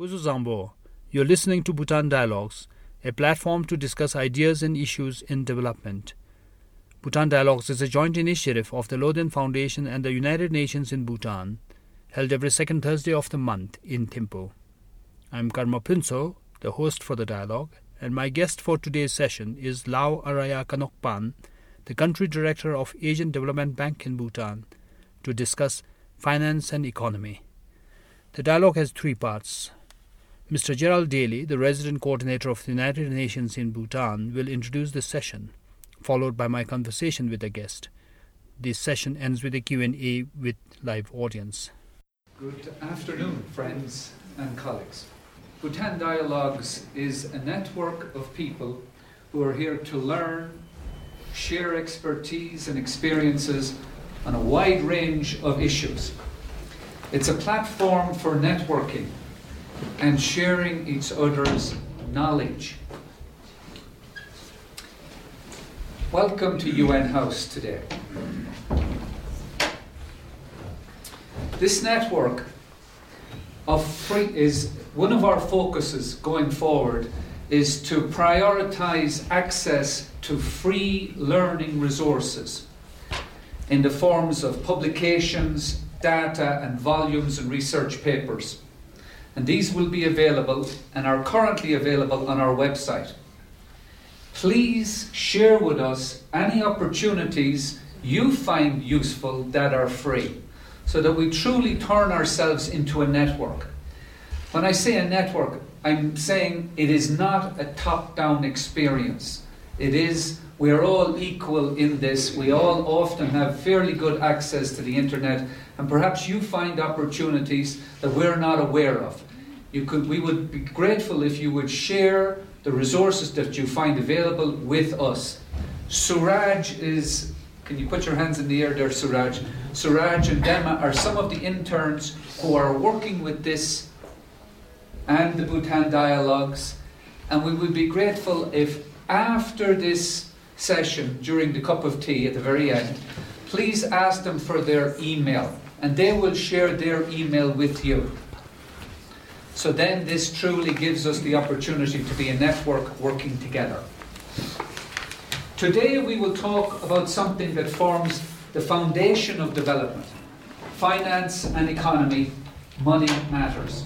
Kuzu Zangpo. You're listening to Bhutan Dialogues, a platform to discuss ideas and issues in development. Bhutan Dialogues is a joint initiative of the Loden Foundation and the United Nations in Bhutan, held every second Thursday of the month in Thimphu. I'm Karma Phuntsho, the host for the dialogue, and my guest for today's session is Lao Araya Kanokpan, the country director of Asian Development Bank in Bhutan, to discuss finance and economy. The dialogue has three parts. Mr. Gerald Daly, the resident coordinator of the United Nations in Bhutan, will introduce the session, followed by my conversation with the guest. This session ends with a Q&A with live audience. Good afternoon, friends and colleagues. Bhutan Dialogues is a network of people who are here to learn, share expertise and experiences on a wide range of issues. It's a platform for networking and sharing each other's knowledge. Welcome to UN House today. This network of free is one of our focuses going forward is to prioritize access to free learning resources in the forms of publications, data, and volumes and research papers and these will be available and are currently available on our website. Please share with us any opportunities you find useful that are free so that we truly turn ourselves into a network. When I say a network, I'm saying it is not a top down experience. It is, we are all equal in this. We all often have fairly good access to the internet and perhaps you find opportunities that we're not aware of. You could, we would be grateful if you would share the resources that you find available with us. Suraj is, can you put your hands in the air there, Suraj? Suraj and Dema are some of the interns who are working with this and the Bhutan Dialogues. And we would be grateful if after this session, during the cup of tea at the very end, please ask them for their email and they will share their email with you. So then this truly gives us the opportunity to be a network working together. Today we will talk about something that forms the foundation of development finance and economy, money matters.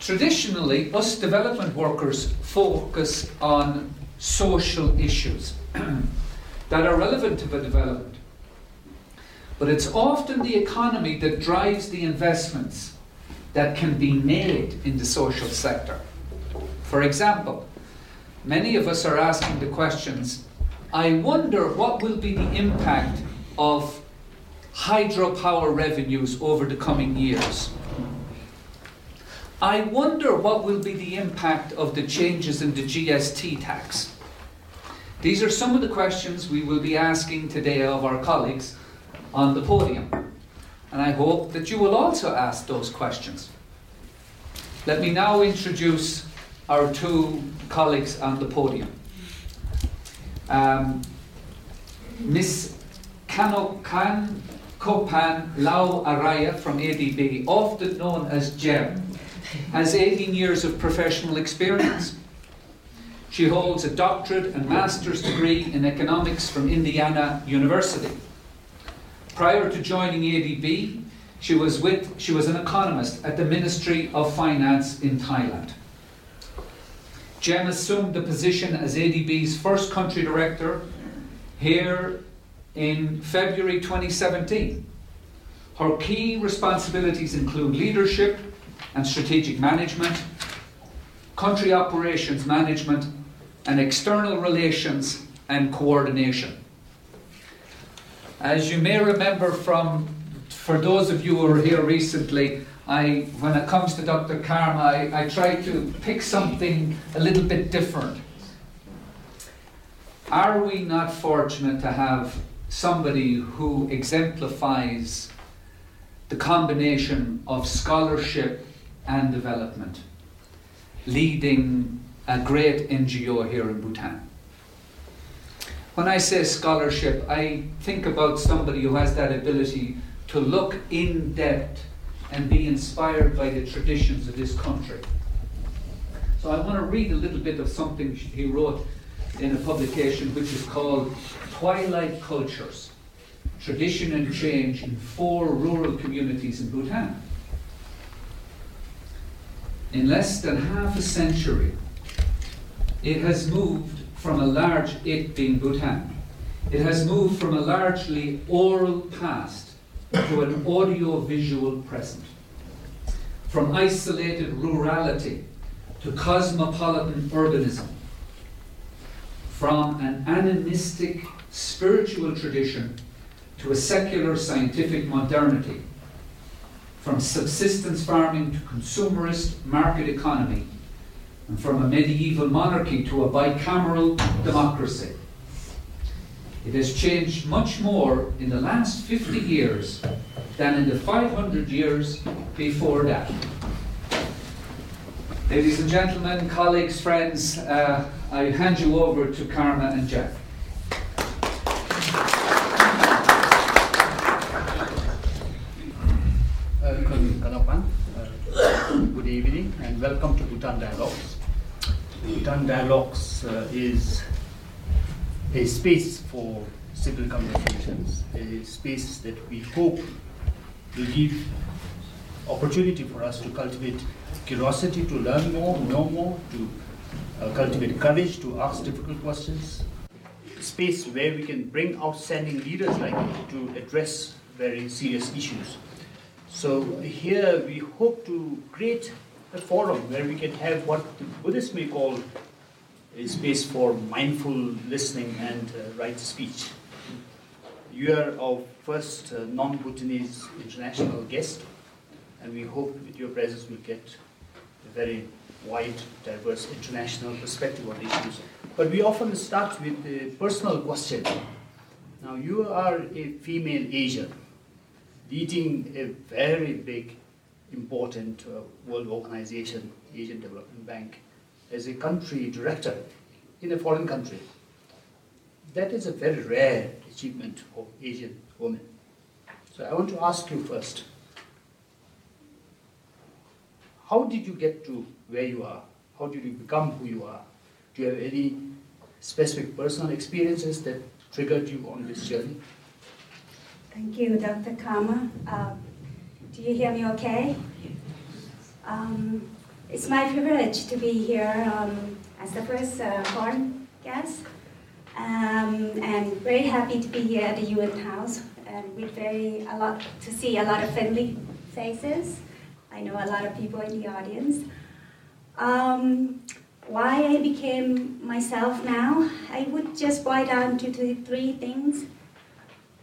Traditionally, us development workers focus on social issues that are relevant to the development. But it's often the economy that drives the investments that can be made in the social sector. For example, many of us are asking the questions I wonder what will be the impact of hydropower revenues over the coming years. I wonder what will be the impact of the changes in the GST tax. These are some of the questions we will be asking today of our colleagues on the podium. And I hope that you will also ask those questions. Let me now introduce our two colleagues on the podium. Um, Ms. Kanokan Kopan Lao Araya from ADB, often known as GEM, has 18 years of professional experience. She holds a doctorate and master's degree in economics from Indiana University. Prior to joining ADB, she was with she was an economist at the Ministry of Finance in Thailand. Jem assumed the position as ADB's first country director here in February 2017. Her key responsibilities include leadership and strategic management, country operations management, and external relations and coordination. As you may remember from, for those of you who were here recently, I, when it comes to Dr. Karma, I, I try to pick something a little bit different. Are we not fortunate to have somebody who exemplifies the combination of scholarship and development, leading a great NGO here in Bhutan? When I say scholarship, I think about somebody who has that ability to look in depth and be inspired by the traditions of this country. So I want to read a little bit of something he wrote in a publication which is called Twilight Cultures Tradition and Change in Four Rural Communities in Bhutan. In less than half a century, it has moved from a large, it being Bhutan, it has moved from a largely oral past to an audio visual present. From isolated rurality to cosmopolitan urbanism. From an animistic spiritual tradition to a secular scientific modernity. From subsistence farming to consumerist market economy. And from a medieval monarchy to a bicameral democracy. It has changed much more in the last 50 years than in the 500 years before that. Ladies and gentlemen, colleagues, friends, uh, I hand you over to Karma and Jeff. Uh, good evening and welcome to Bhutan Dialogues. Dialogues uh, is a space for civil conversations, a space that we hope will give opportunity for us to cultivate curiosity to learn more, know more, to uh, cultivate courage to ask difficult questions. Space where we can bring outstanding leaders like you to address very serious issues. So here we hope to create a forum where we can have what the Buddhists may call a space for mindful listening and uh, right speech. You are our first uh, non-Bhutanese international guest, and we hope with your presence we'll get a very wide, diverse international perspective on issues. But we often start with a personal question. Now, you are a female Asian leading a very big, important uh, world organization, Asian Development Bank, as a country director in a foreign country. That is a very rare achievement of Asian women. So I want to ask you first how did you get to where you are? How did you become who you are? Do you have any specific personal experiences that triggered you on this journey? Thank you, Dr. Kama. Uh, do you hear me okay? Um, it's my privilege to be here um, as the first uh, foreign guest. Um, and very happy to be here at the UN House and with very a lot to see a lot of friendly faces. I know a lot of people in the audience. Um, why I became myself now, I would just boil down to three things.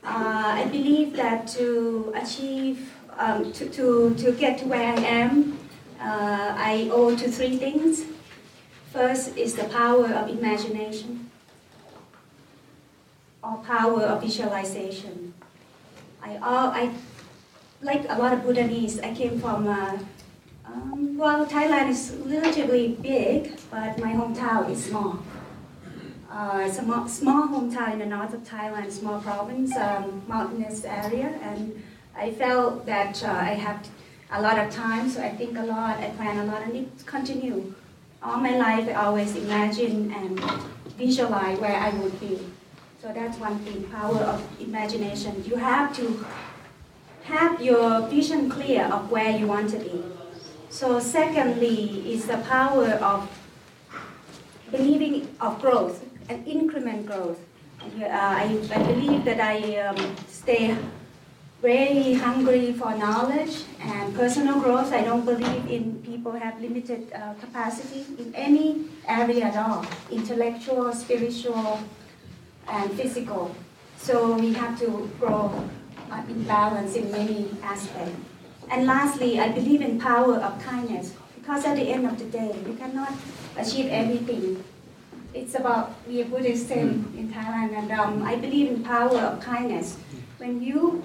Uh, I believe that to achieve, um, to, to, to get to where I am, uh, I owe to three things. First is the power of imagination or power of visualization. I, all, I like a lot of Bhutanese, I came from, uh, um, well, Thailand is relatively big, but my hometown is small. Uh, it's a small hometown in the north of Thailand, small province, um, mountainous area, and I felt that uh, I have a lot of time, so I think a lot, I plan a lot, and it continue. All my life, I always imagine and visualize where I would be. So that's one thing, power of imagination. You have to have your vision clear of where you want to be. So secondly is the power of believing of growth and increment growth. Uh, I, I believe that I um, stay very hungry for knowledge and personal growth. I don't believe in people have limited uh, capacity in any area at all, intellectual, spiritual, and physical. So we have to grow uh, imbalance in many aspects. And lastly, I believe in power of kindness because at the end of the day, you cannot achieve everything. It's about we are Buddhist in, in Thailand, and um, I believe in power of kindness. When you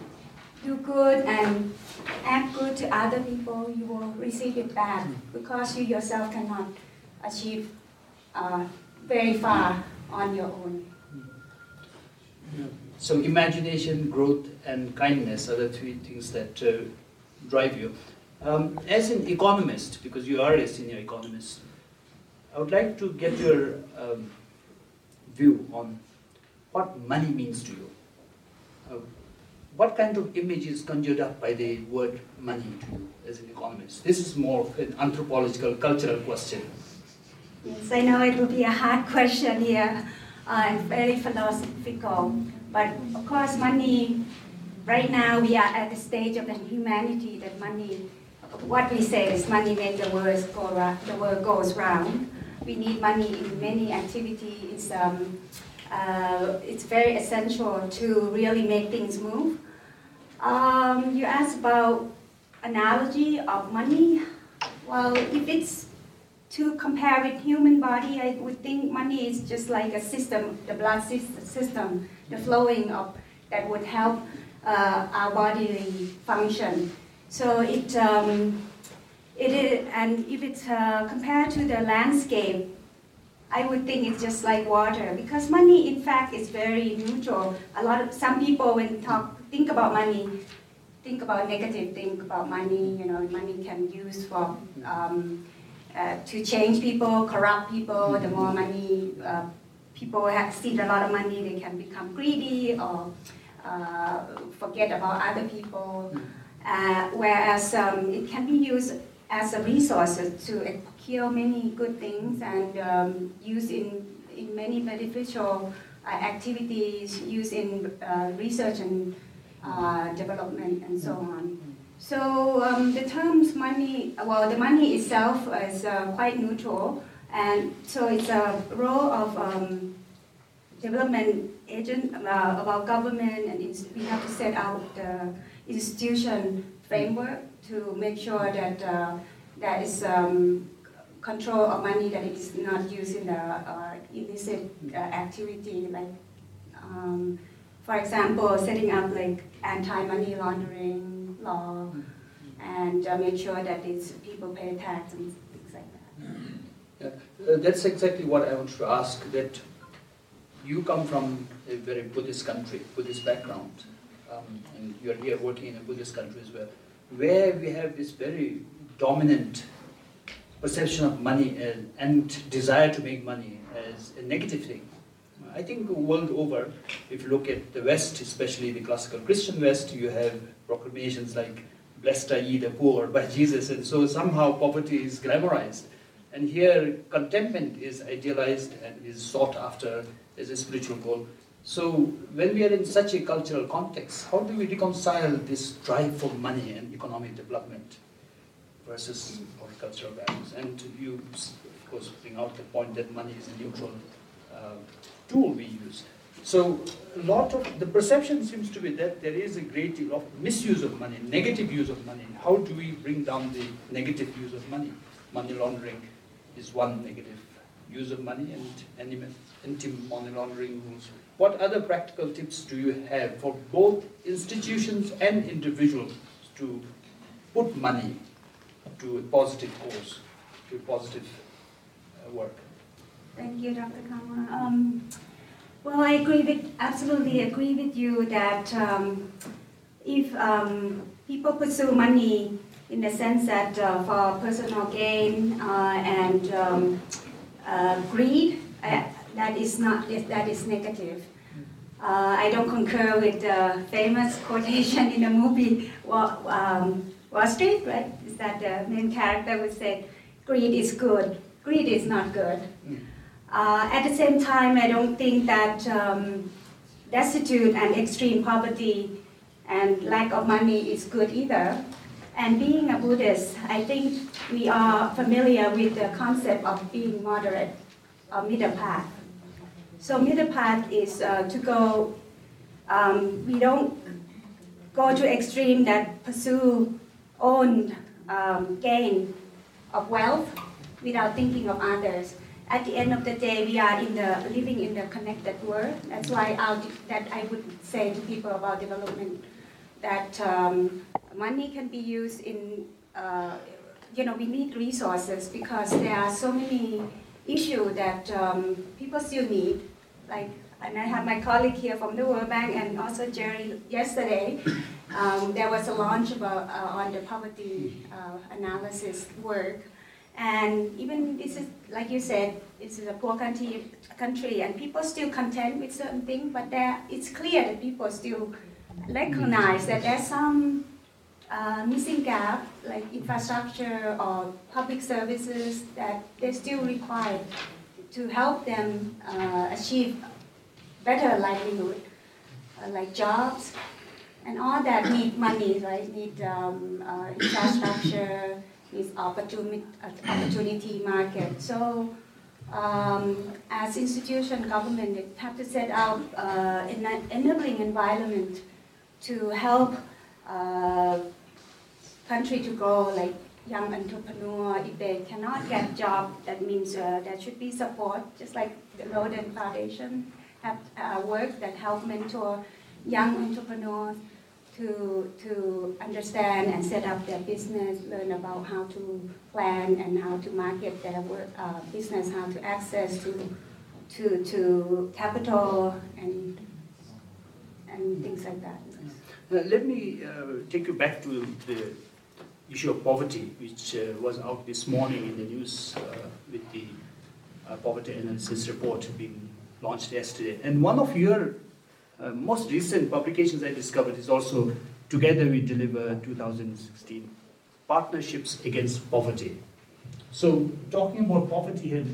do good and act good to other people, you will receive it back because you yourself cannot achieve uh, very far on your own. So imagination, growth, and kindness are the three things that uh, drive you. Um, as an economist, because you are a senior economist, I would like to get your um, view on what money means to you. Uh, what kind of image is conjured up by the word money to you as an economist? This is more of an anthropological, cultural question. Yes, I know it will be a hard question here uh, and very philosophical. But of course, money, right now we are at the stage of the humanity that money, what we say is money makes the world go the world goes round. We need money in many activities. Um, uh, it's very essential to really make things move. Um, you asked about analogy of money. Well, if it's to compare with human body, I would think money is just like a system, the blood system, the flowing of that would help uh, our bodily function. So it, um, it is, and if it's uh, compared to the landscape, I would think it's just like water because money, in fact, is very neutral. A lot of some people, when talk think about money, think about negative. Think about money. You know, money can use for um, uh, to change people, corrupt people. The more money uh, people have seen a lot of money, they can become greedy or uh, forget about other people. Uh, whereas um, it can be used as a resource to procure many good things and um, use in, in many beneficial uh, activities, use in uh, research and uh, development and so on. So um, the terms money, well, the money itself is uh, quite neutral, and so it's a role of um, development agent uh, of our government, and we have to set out the institution framework to make sure that uh, there is um, control of money that it is not used in the uh, illicit uh, activity, like, um, for example, setting up like anti-money laundering law, and uh, make sure that it's people pay tax and things like that. Yeah. Uh, that's exactly what I want to ask. That you come from a very Buddhist country, Buddhist background, um, and you're here working in a Buddhist country as well, where we have this very dominant perception of money and, and desire to make money as a negative thing. I think world over, if you look at the West, especially the classical Christian West, you have proclamations like "Blessed are ye the poor" by Jesus, and so somehow poverty is glamorized. And here, contentment is idealized and is sought after as a spiritual goal. So, when we are in such a cultural context, how do we reconcile this drive for money and economic development versus our cultural values? And you, of course, bring out the point that money is neutral uh, tool we use. So, a lot of the perception seems to be that there is a great deal of misuse of money, negative use of money. How do we bring down the negative use of money? Money laundering is one negative use of money and anti-money laundering rules. What other practical tips do you have for both institutions and individuals to put money to a positive cause, to a positive uh, work? Thank you, Dr. Kama. Um, well, I agree with, absolutely agree with you that um, if um, people pursue money in the sense that uh, for personal gain uh, and um, uh, greed, uh, that is not that is negative. Uh, I don't concur with the famous quotation in the movie Wall, um, Wall Street, right? Is that the main character would say, "Greed is good. Greed is not good." Mm. Uh, at the same time, I don't think that um, destitute and extreme poverty and lack of money is good either. And being a Buddhist, I think we are familiar with the concept of being moderate or middle path. So middle path is uh, to go, um, we don't go to extreme that pursue own um, gain of wealth without thinking of others at the end of the day, we are in the living in the connected world. That's why I'll, that I would say to people about development that um, money can be used in, uh, you know, we need resources because there are so many issues that um, people still need, like and I have my colleague here from the World Bank and also Jerry yesterday. Um, there was a launch about, uh, on the poverty uh, analysis work. And even this is, like you said, this is a poor country, country and people still content with certain things, but there, it's clear that people still recognize that there's some uh, missing gap, like infrastructure or public services, that they still required to help them uh, achieve better livelihood, uh, like jobs, and all that need money, right? Need um, uh, infrastructure, needs opportunity, market. So, um, as institution, government, they have to set up uh, an enabling environment to help uh, country to grow, like young entrepreneur. If they cannot get job, that means uh, there should be support, just like the Roden Foundation have uh, work that help mentor young entrepreneurs to, to understand and set up their business, learn about how to plan and how to market their work, uh, business, how to access to, to, to capital and, and things like that. Let me uh, take you back to the issue of poverty, which uh, was out this morning in the news uh, with the uh, poverty analysis report being launched yesterday. And one of your uh, most recent publications I discovered is also Together We Deliver 2016 Partnerships Against Poverty. So, talking about poverty here,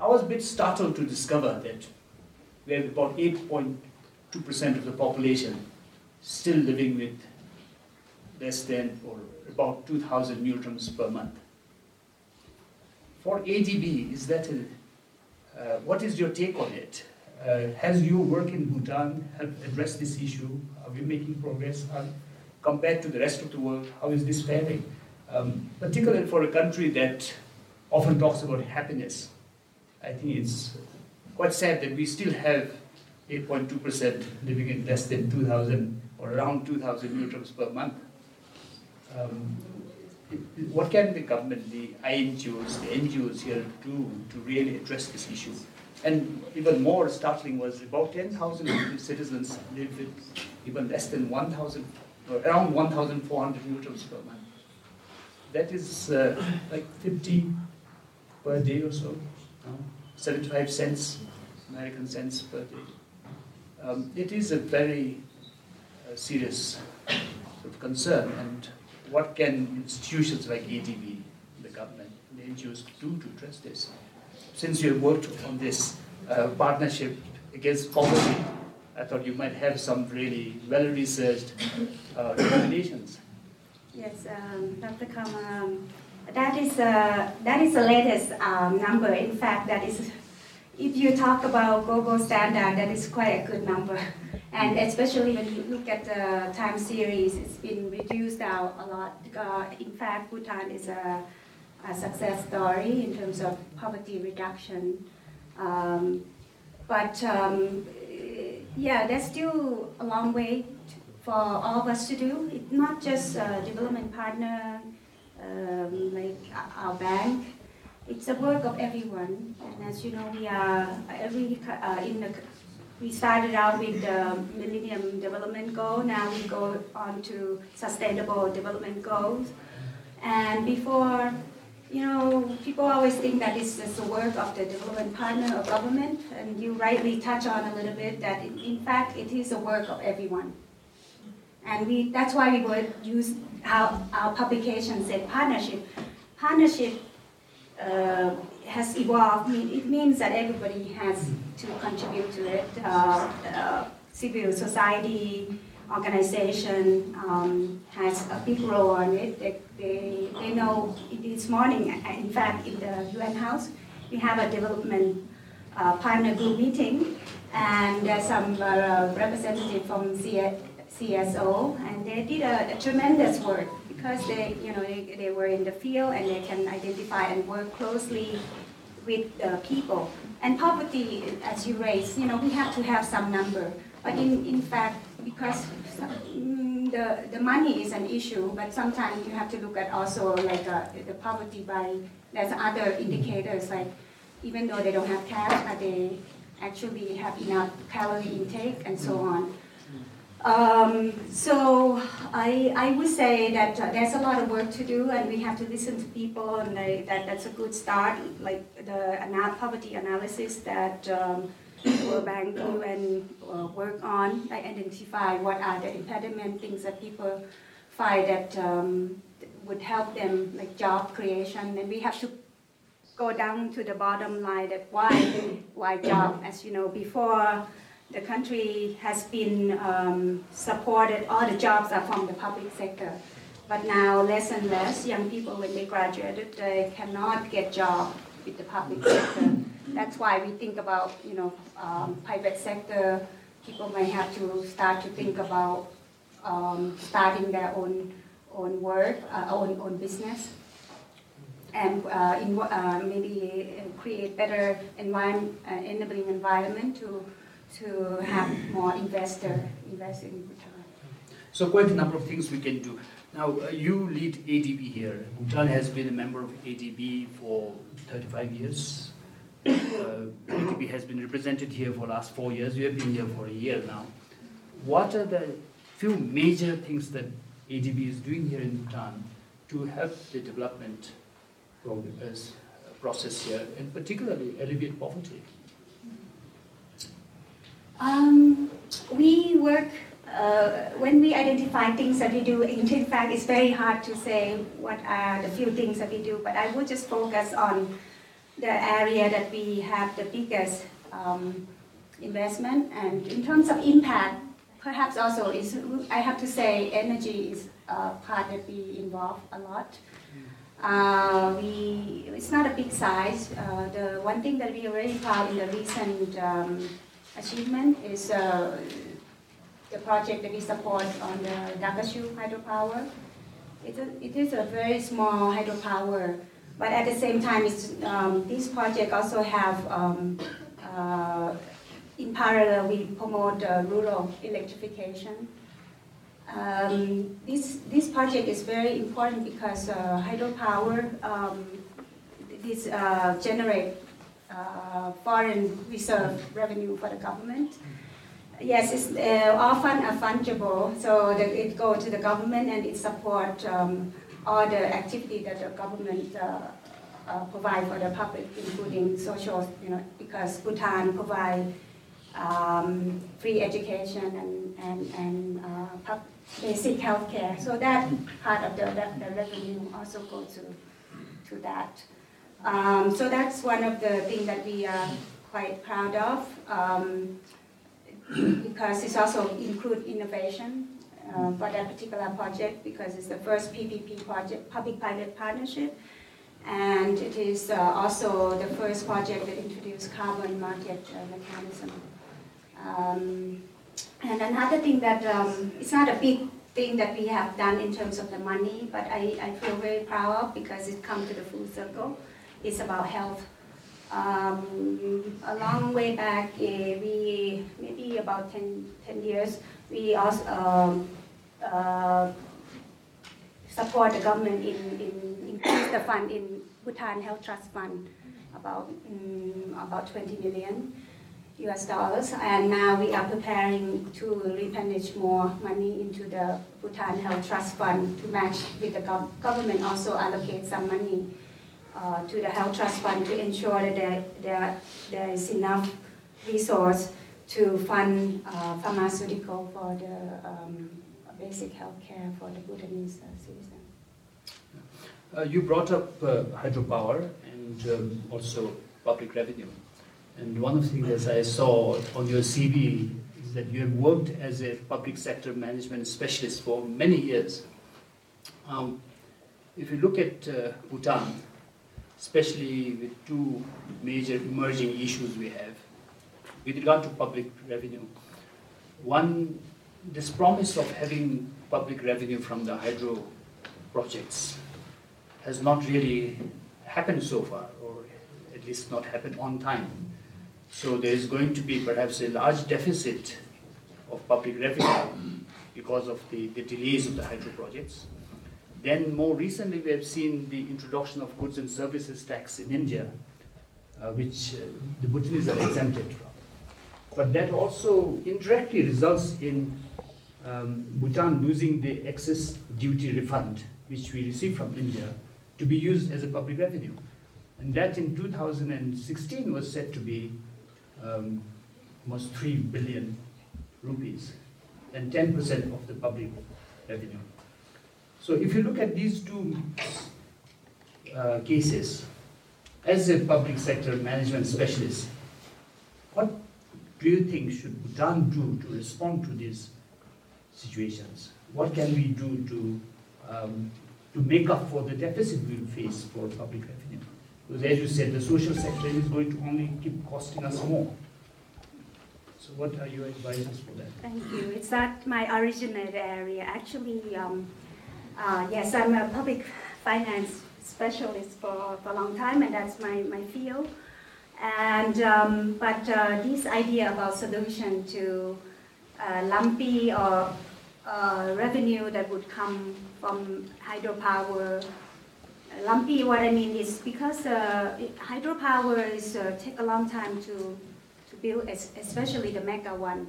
I was a bit startled to discover that we have about 8.2% of the population still living with less than or about 2,000 ngultrums per month. For ADB, is that a, uh, what is your take on it? Uh, has your work in Bhutan helped address this issue? Are we making progress? Uh, compared to the rest of the world, how is this faring? Um, particularly for a country that often talks about happiness. I think it's quite sad that we still have 8.2% living in less than 2,000 or around 2,000 ngultrums per month. Um, what can the government, the INGOs, the NGOs here do to really address this issue? And even more startling was about 10,000 citizens live with even less than 1,000, or around 1,400 ngultrums per month. That is uh, like 50 per day or so, no? 75 cents, American cents per day. Um, it is a very uh, serious sort of concern, and what can institutions like ADB, the government, the NGOs do to address this? Since you worked on this uh, partnership against poverty, I thought you might have some really well-researched uh, recommendations. Yes, um, Dr. Kama, um, that is uh, that is the latest um, number. In fact, that is, if you talk about global standard, that is quite a good number. And especially when you look at the time series, it's been reduced out a lot. Uh, in fact, Bhutan is a, a, success story in terms of poverty reduction. Um, but um, yeah, there's still a long way for all of us to do. It's not just development partner um, like our bank. It's a work of everyone. And as you know, we are every uh, in the we started out with the Millennium Development Goal. Now we go on to Sustainable Development Goals. And before, you know, people always think that it's just the work of the development partner or government, and you rightly touch on a little bit that in, fact it is a work of everyone. And we, that's why we would use our, our publication said partnership. Partnership uh, has evolved. It means that everybody has to contribute to it. Uh, uh, civil society organization um, has a big role on it. They, they, they know this morning, in fact, in the UN House, we have a development uh, partner group meeting, and there's some uh, representative from CSO, and they did a, a tremendous work because they, you know, they, they were in the field and they can identify and work closely with the people. And poverty, as you raised, you know, we have to have some number. But in, in fact, because mm, the, the money is an issue, but sometimes you have to look at also like uh, the poverty by, there's other indicators like even though they don't have cash, are they actually have enough calorie intake and so on. Um, so I, I would say that uh, there's a lot of work to do, and we have to listen to people, and they, that that's a good start. Like the poverty analysis that um, World Bank UN uh, work on, I identify what are the impediment things that people find that um, would help them, like job creation, and we have to go down to the bottom line that why why job, as you know before the country has been um, supported, all the jobs are from the public sector. But now less and less young people, when they graduated, they cannot get job with the public sector. That's why we think about, you know, um, private sector. People may have to start to think about um, starting their own own work, uh, own own business, and uh, in, uh, maybe create better environment, uh, enabling environment to to have more investor investing in Bhutan. So quite a number of things we can do. Now, uh, you lead ADB here. Bhutan has been a member of ADB for 35 years. Uh, ADB has been represented here for the last four years. You have been here for a year now. What are the few major things that ADB is doing here in Bhutan to help the development progress, uh, process here, and particularly alleviate poverty? Um, we work uh, when we identify things that we do. In fact, it's very hard to say what are the few things that we do. But I would just focus on the area that we have the biggest um, investment, and in terms of impact, perhaps also is I have to say energy is a part that we involve a lot. Uh, we, it's not a big size. Uh, the one thing that we are very proud in the recent um, achievement is uh, the project that we support on the Dagachhu hydropower. It's a, it is a very small hydropower, but at the same time, um, this project also have, um, uh, in parallel, we promote uh, rural electrification. Um, this, this project is very important because uh, hydropower um, this uh, generate uh, foreign reserve revenue for the government. Yes, it's uh, often a fungible, so it go to the government and it support um, all the activity that the government uh, uh, provide for the public, including social, you know, because Bhutan provide um, free education and, and, and uh, basic health care. So that part of the, the, the revenue also goes to, to that. Um, so that's one of the things that we are quite proud of um, because it's also include innovation uh, for that particular project because it's the first PPP project, public-private partnership, and it is uh, also the first project that introduced carbon market uh, mechanism. Um, and another thing that um, it's not a big thing that we have done in terms of the money, but I, I feel very proud of because it comes to the full circle It's about health. Um, a long way back, uh, we maybe about 10, 10 years, we also um, uh, support the government in, in increase the fund in Bhutan Health Trust Fund about um, about 20 million US dollars, and now we are preparing to replenish more money into the Bhutan Health Trust Fund to match with the gov- government also allocate some money uh, to the health trust fund to ensure that there, there, there is enough resource to fund uh, pharmaceutical for the um, basic health care for the Bhutanese uh, citizens. You brought up uh, hydropower and um, also public revenue. And one of the things that I saw on your CV is that you have worked as a public sector management specialist for many years. Um, if you look at uh, Bhutan, especially with two major emerging issues we have with regard to public revenue. One, this promise of having public revenue from the hydro projects has not really happened so far, or at least not happened on time. So there is going to be perhaps a large deficit of public revenue because of the, the delays of the hydro projects. Then more recently, we have seen the introduction of goods and services tax in India, uh, which uh, the Bhutanese are exempted. But that also indirectly results in um, Bhutan losing the excise duty refund which we receive from India to be used as a public revenue. And that in 2016 was said to be um, almost 3 billion rupees and 10% of the public revenue. So if you look at these two uh, cases, as a public sector management specialist, what do you think should Bhutan do to respond to these situations? What can we do to, um, to make up for the deficit we will face for public revenue? Because as you said, the social sector is going to only keep costing us more. So what are your advices for that? Thank you. It's not my original area. Actually, um, uh, yes, I'm a public finance specialist for, for a long time, and that's my, my field. And um, but uh, this idea about solution to uh, lumpy or uh, revenue that would come from hydropower. Lumpy, what I mean is because uh, hydropower is uh, take a long time to to build, especially the mega one.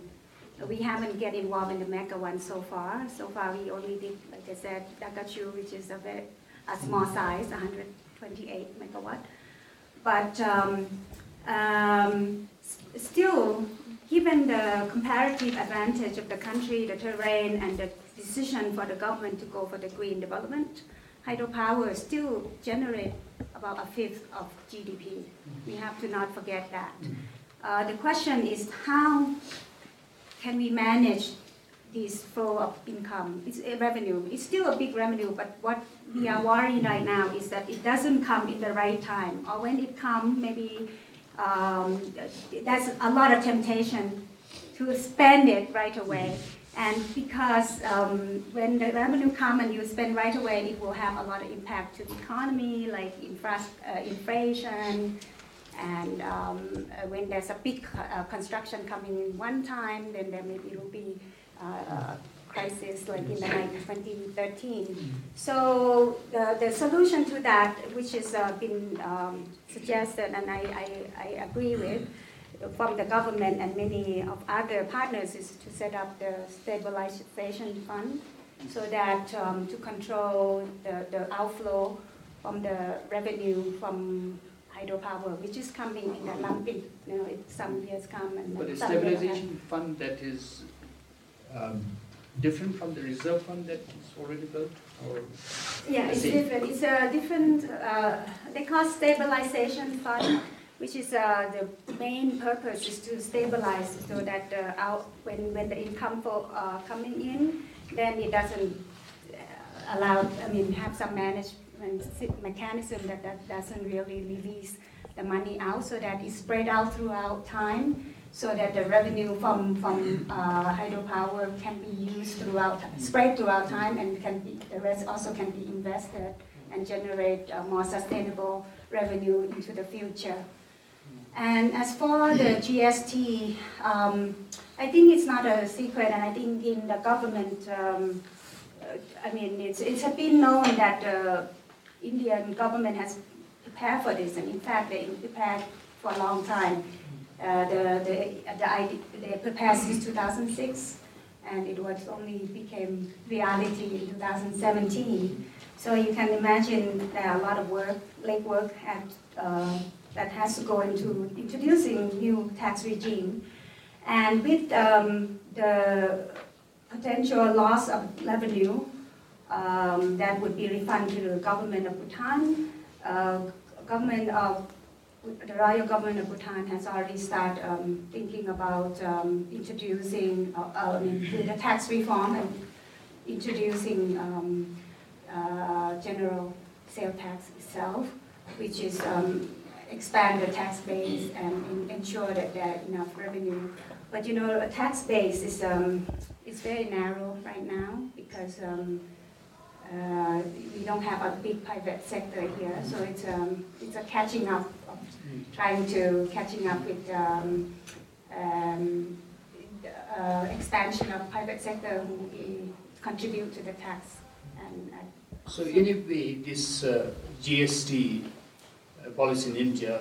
We haven't get involved in the mega one so far. So far, we only did, like I said, Dagachhu, which is a very a small size, 128 megawatt. But um, um, still, given the comparative advantage of the country, the terrain, and the decision for the government to go for the green development, hydropower still generate about a fifth of GDP. We have to not forget that. Uh, the question is how can we manage this flow of income? It's a revenue. It's still a big revenue, but what we are worried right now is that it doesn't come in the right time, or when it comes, maybe um, there's a lot of temptation to spend it right away. And because um, when the revenue comes and you spend right away, it will have a lot of impact to the economy, like infra- uh, inflation. And um, uh, when there's a big uh, construction coming in one time, then there maybe will be uh, crisis like in the 2013. So the, the solution to that, which has uh, been um, suggested and I, I, I, agree with from the government and many of other partners is to set up the stabilization fund so that um, to control the, the outflow from the revenue from hydropower, which is coming in a lumpy, you know, it, some years come and But a stabilization fund that is um, different from the reserve fund that is already built? Or yeah, it's different. It's a different, uh, they call stabilization fund, which is uh, the main purpose is to stabilize so that uh, out, when, when the income for uh, coming in, then it doesn't uh, allow, I mean, have some management mechanism that, that doesn't really release the money out so that it's spread out throughout time so that the revenue from, from uh, hydropower can be used throughout, spread throughout time, and can be, the rest also can be invested and generate uh, more sustainable revenue into the future. And as for the GST, um, I think it's not a secret, and I think in the government, um, I mean, it's, it's been known that the Indian government has prepared for this, and in fact, they prepared for a long time. Uh, the, the, the idea, prepared since 2006, and it was only became reality in 2017. So you can imagine are a lot of work, legwork at, uh, that has to go into introducing new tax regime. And with um, the potential loss of revenue um, that would be refunded to the government of Bhutan, uh, government of the royal government of Bhutan has already started um, thinking about um, introducing uh, the tax reform and introducing um, uh, general sales tax itself, which is um, expand the tax base and ensure that there is enough revenue. But you know, a tax base is um, is very narrow right now because um, uh, we don't have a big private sector here, so it's um, it's a catching up of trying to catching up with um, um, uh, expansion of private sector who contribute to the tax. And, uh, so in a way, this uh, GST policy in India,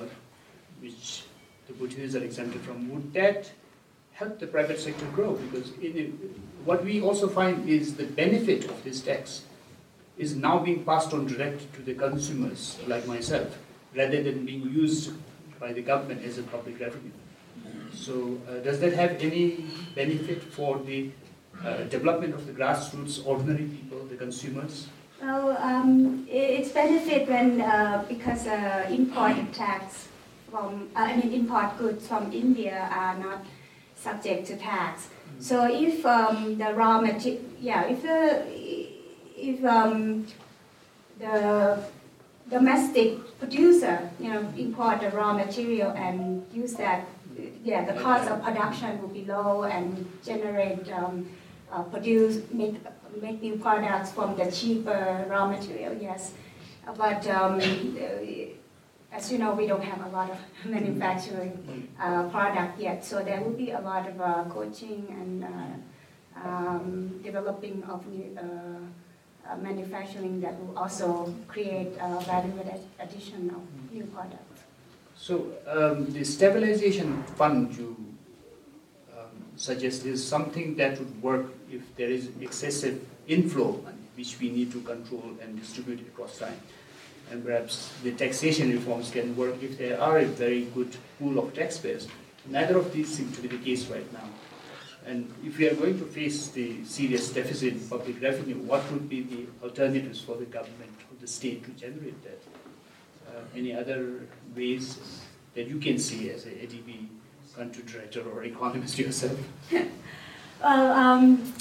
which the Bhutanese are exempted from, would that help the private sector grow because in, what we also find is the benefit of this tax is now being passed on direct to the consumers like myself rather than being used by the government as a public revenue. So uh, does that have any benefit for the uh, development of the grassroots, ordinary people, the consumers? Well, um, it's benefit when uh, because uh, import tax from uh, I mean import goods from India are not subject to tax. So if um, the raw material, yeah, if the if um, the domestic producer, you know, import the raw material and use that, yeah, the cost of production will be low and generate, um, uh, produce, make, make new products from the cheaper raw material, yes. But um, as you know, we don't have a lot of manufacturing uh, product yet, so there will be a lot of uh, coaching and uh, um, developing of new, uh, manufacturing that will also create uh, value addition of new products. So um, the stabilization fund you um, suggest is something that would work if there is excessive inflow, which we need to control and distribute across time and perhaps the taxation reforms can work if there are a very good pool of taxpayers. Neither of these seem to be the case right now. And if we are going to face the serious deficit in public revenue, what would be the alternatives for the government or the state to generate that? Uh, any other ways that you can see as a ADB country director or economist yourself? well, um,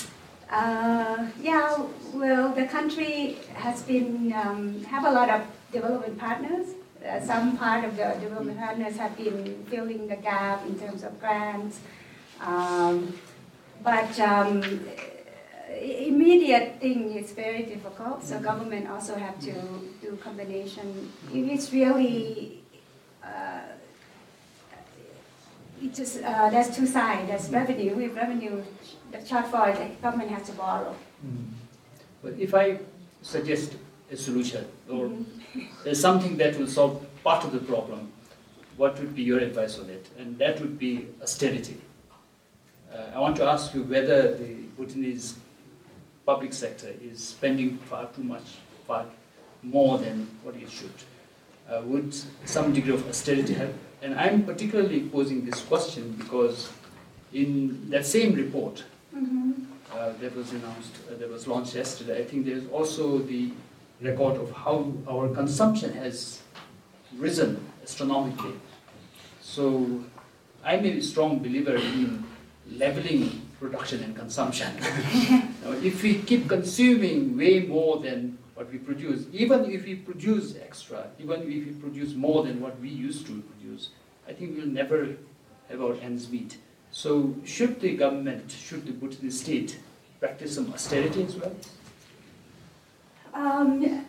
uh, yeah, well, the country has been um, have a lot of development partners. Uh, some part of the development partners have been filling the gap in terms of grants, um, but um, immediate thing is very difficult. So government also have to do combination. If it's really uh, it just uh, there's two sides. There's revenue. With revenue, the shortfall, the government has to borrow. Mm. But if I suggest a solution or mm-hmm. something that will solve part of the problem, what would be your advice on it? And that would be austerity. Uh, I want to ask you whether the Bhutanese public sector is spending far too much, far more than what it should. Uh, would some degree of austerity help? And I'm particularly posing this question because in that same report mm-hmm. uh, that was announced, uh, that was launched yesterday, I think there's also the record of how our consumption has risen astronomically. So I'm a strong believer in leveling production and consumption. now, if we keep consuming way more than what we produce, even if we produce extra, even if we produce more than what we used to produce, I think we'll never have our ends meet. So should the government, should the Bhutanese state practice some austerity as well? Um,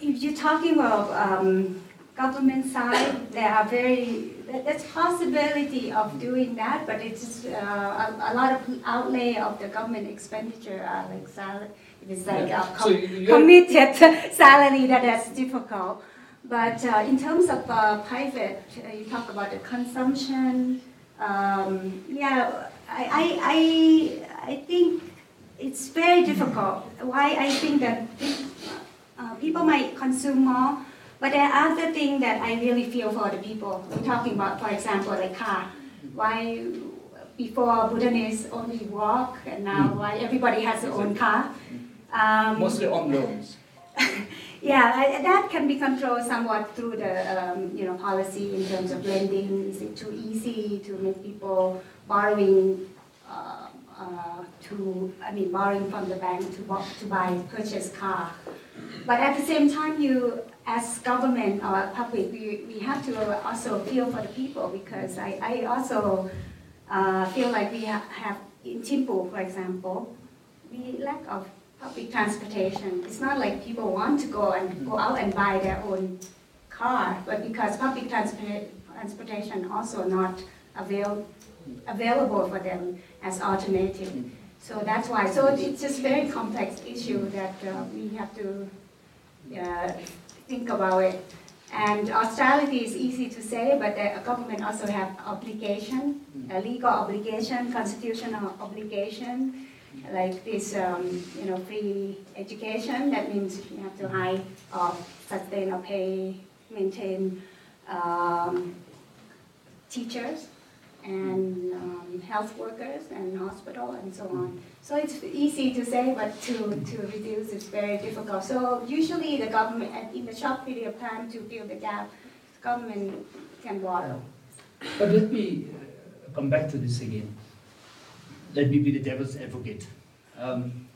if you're talking about um, government side, there are very there's possibility of doing that, but it's uh, a, a, lot of outlay of the government expenditure are like salary. It's like yeah. a com- so committed salary that is difficult. But uh, in terms of uh, private, uh, you talk about the consumption. Um, yeah, I, I, I, I think it's very difficult. Why I think that uh, people might consume more, but there are other things that I really feel for the people. I'm talking about, for example, like car. Why before Bhutanese only walk, and now mm. why everybody has their own car? Um, Mostly on loans. yeah, that can be controlled somewhat through the um, you know policy in terms of lending. Is it too easy to make people borrowing? Uh, uh, to I mean borrowing from the bank to to buy purchase car. But at the same time, you as government or public, we, we have to also feel for the people because I, I also uh, feel like we have, have in Thimphu, for example, we lack of public transportation. It's not like people want to go and go out and buy their own car, but because public transportation also not avail, available for them as alternative. So that's why. So it's just very complex issue that uh, we have to uh, think about it. And austerity is easy to say, but the government also have obligation, a legal obligation, constitutional obligation, like this, um, you know, free education. That means you have to hire or sustain or pay, maintain um, teachers and um, health workers and hospital and so on. So it's easy to say, but to, to reduce is very difficult. So usually the government, in the short period of time to fill the gap, the government can borrow. But let me uh, come back to this again. Let me be the devil's advocate. Um,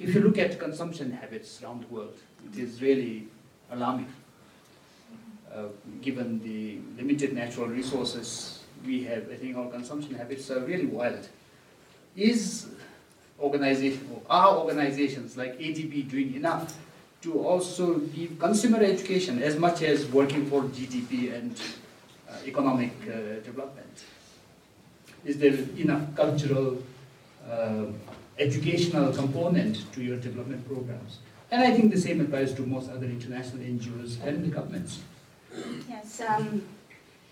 if you look at consumption habits around the world, it is really alarming. Uh, given the limited natural resources we have, I think our consumption habits are really wild. Is organization, or are organizations like ADB doing enough to also give consumer education as much as working for GDP and uh, economic uh, development? Is there enough cultural, uh, educational component to your development programs? And I think the same applies to most other international NGOs and the governments. Yes, um,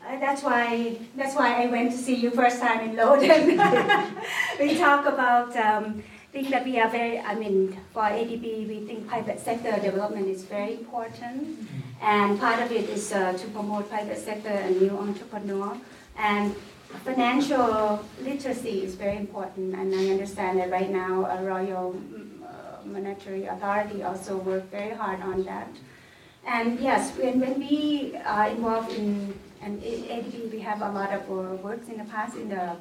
uh, that's why that's why I went to see you first time in Loden. we talk about um, think that we are very. I mean, for ADB, we think private sector development is very important, and part of it is uh, to promote private sector and new entrepreneur and financial literacy is very important. And I understand that right now, a Royal mm, uh, Monetary Authority also work very hard on that. And yes, when, when we are involved in and in ADB, we have a lot of uh, works in the past in the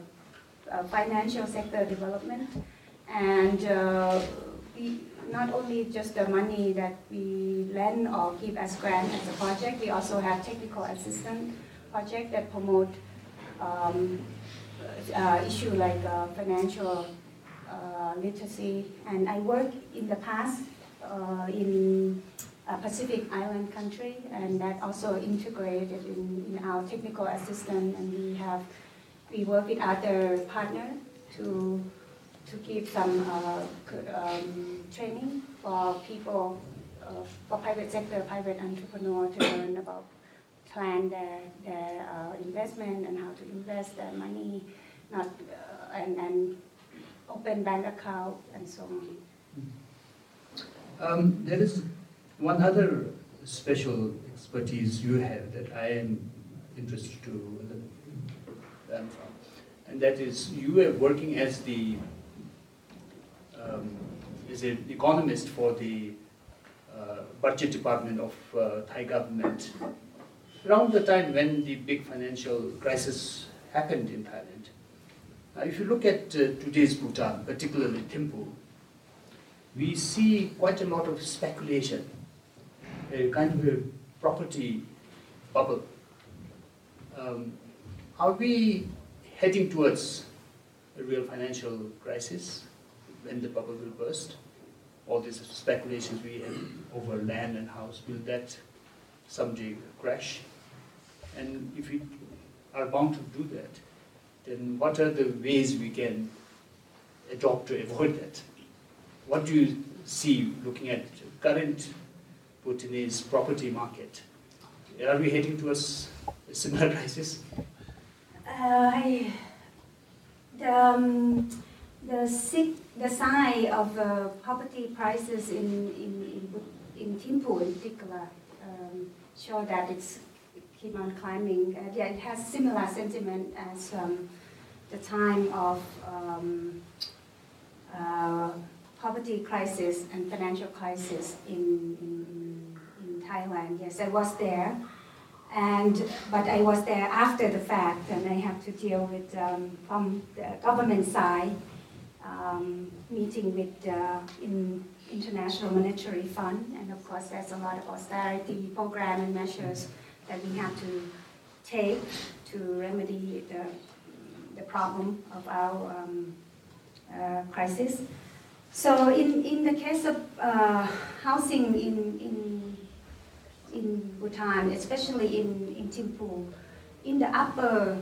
uh, financial sector development. And uh, we, not only just the money that we lend or give as grant as a project, we also have technical assistance project that promote um, uh, issue like uh, financial uh, literacy. And I work in the past uh, in Pacific Island country, and that also integrated in, in our technical assistance. And we have we work with other partners to to give some uh, um, training for people, uh, for private sector, private entrepreneur to learn about plan their, their uh, investment and how to invest their money, not uh, and, and open bank account and so on. Um, there is one other special expertise you have that I am interested to learn from, and that is you are working as the um, as an economist for the uh, budget department of uh, Thai government. Around the time when the big financial crisis happened in Thailand, now if you look at uh, today's Bhutan, particularly Thimphu, we see quite a lot of speculation a kind of a property bubble. Um, are we heading towards a real financial crisis when the bubble will burst? All these speculations we have over land and house, will that someday crash? And if we are bound to do that, then what are the ways we can adopt to avoid that? What do you see looking at current Bhutanese property market. Are we heading towards a similar crisis? Uh, I, the, um, the, the sign of uh, property prices in, in, in, in Thimphu in particular um, show that it's keep on climbing. Uh, yeah, it has similar sentiment as um, the time of um, uh, poverty crisis and financial crisis in, in, Thailand. Yes, I was there, and but I was there after the fact, and I have to deal with um, from the government side, um, meeting with uh, in International Monetary Fund, and of course there's a lot of austerity program and measures that we have to take to remedy the, the problem of our um, uh, crisis. So in, in the case of uh, housing in, in, in Bhutan, especially in, in Thimphu, in the upper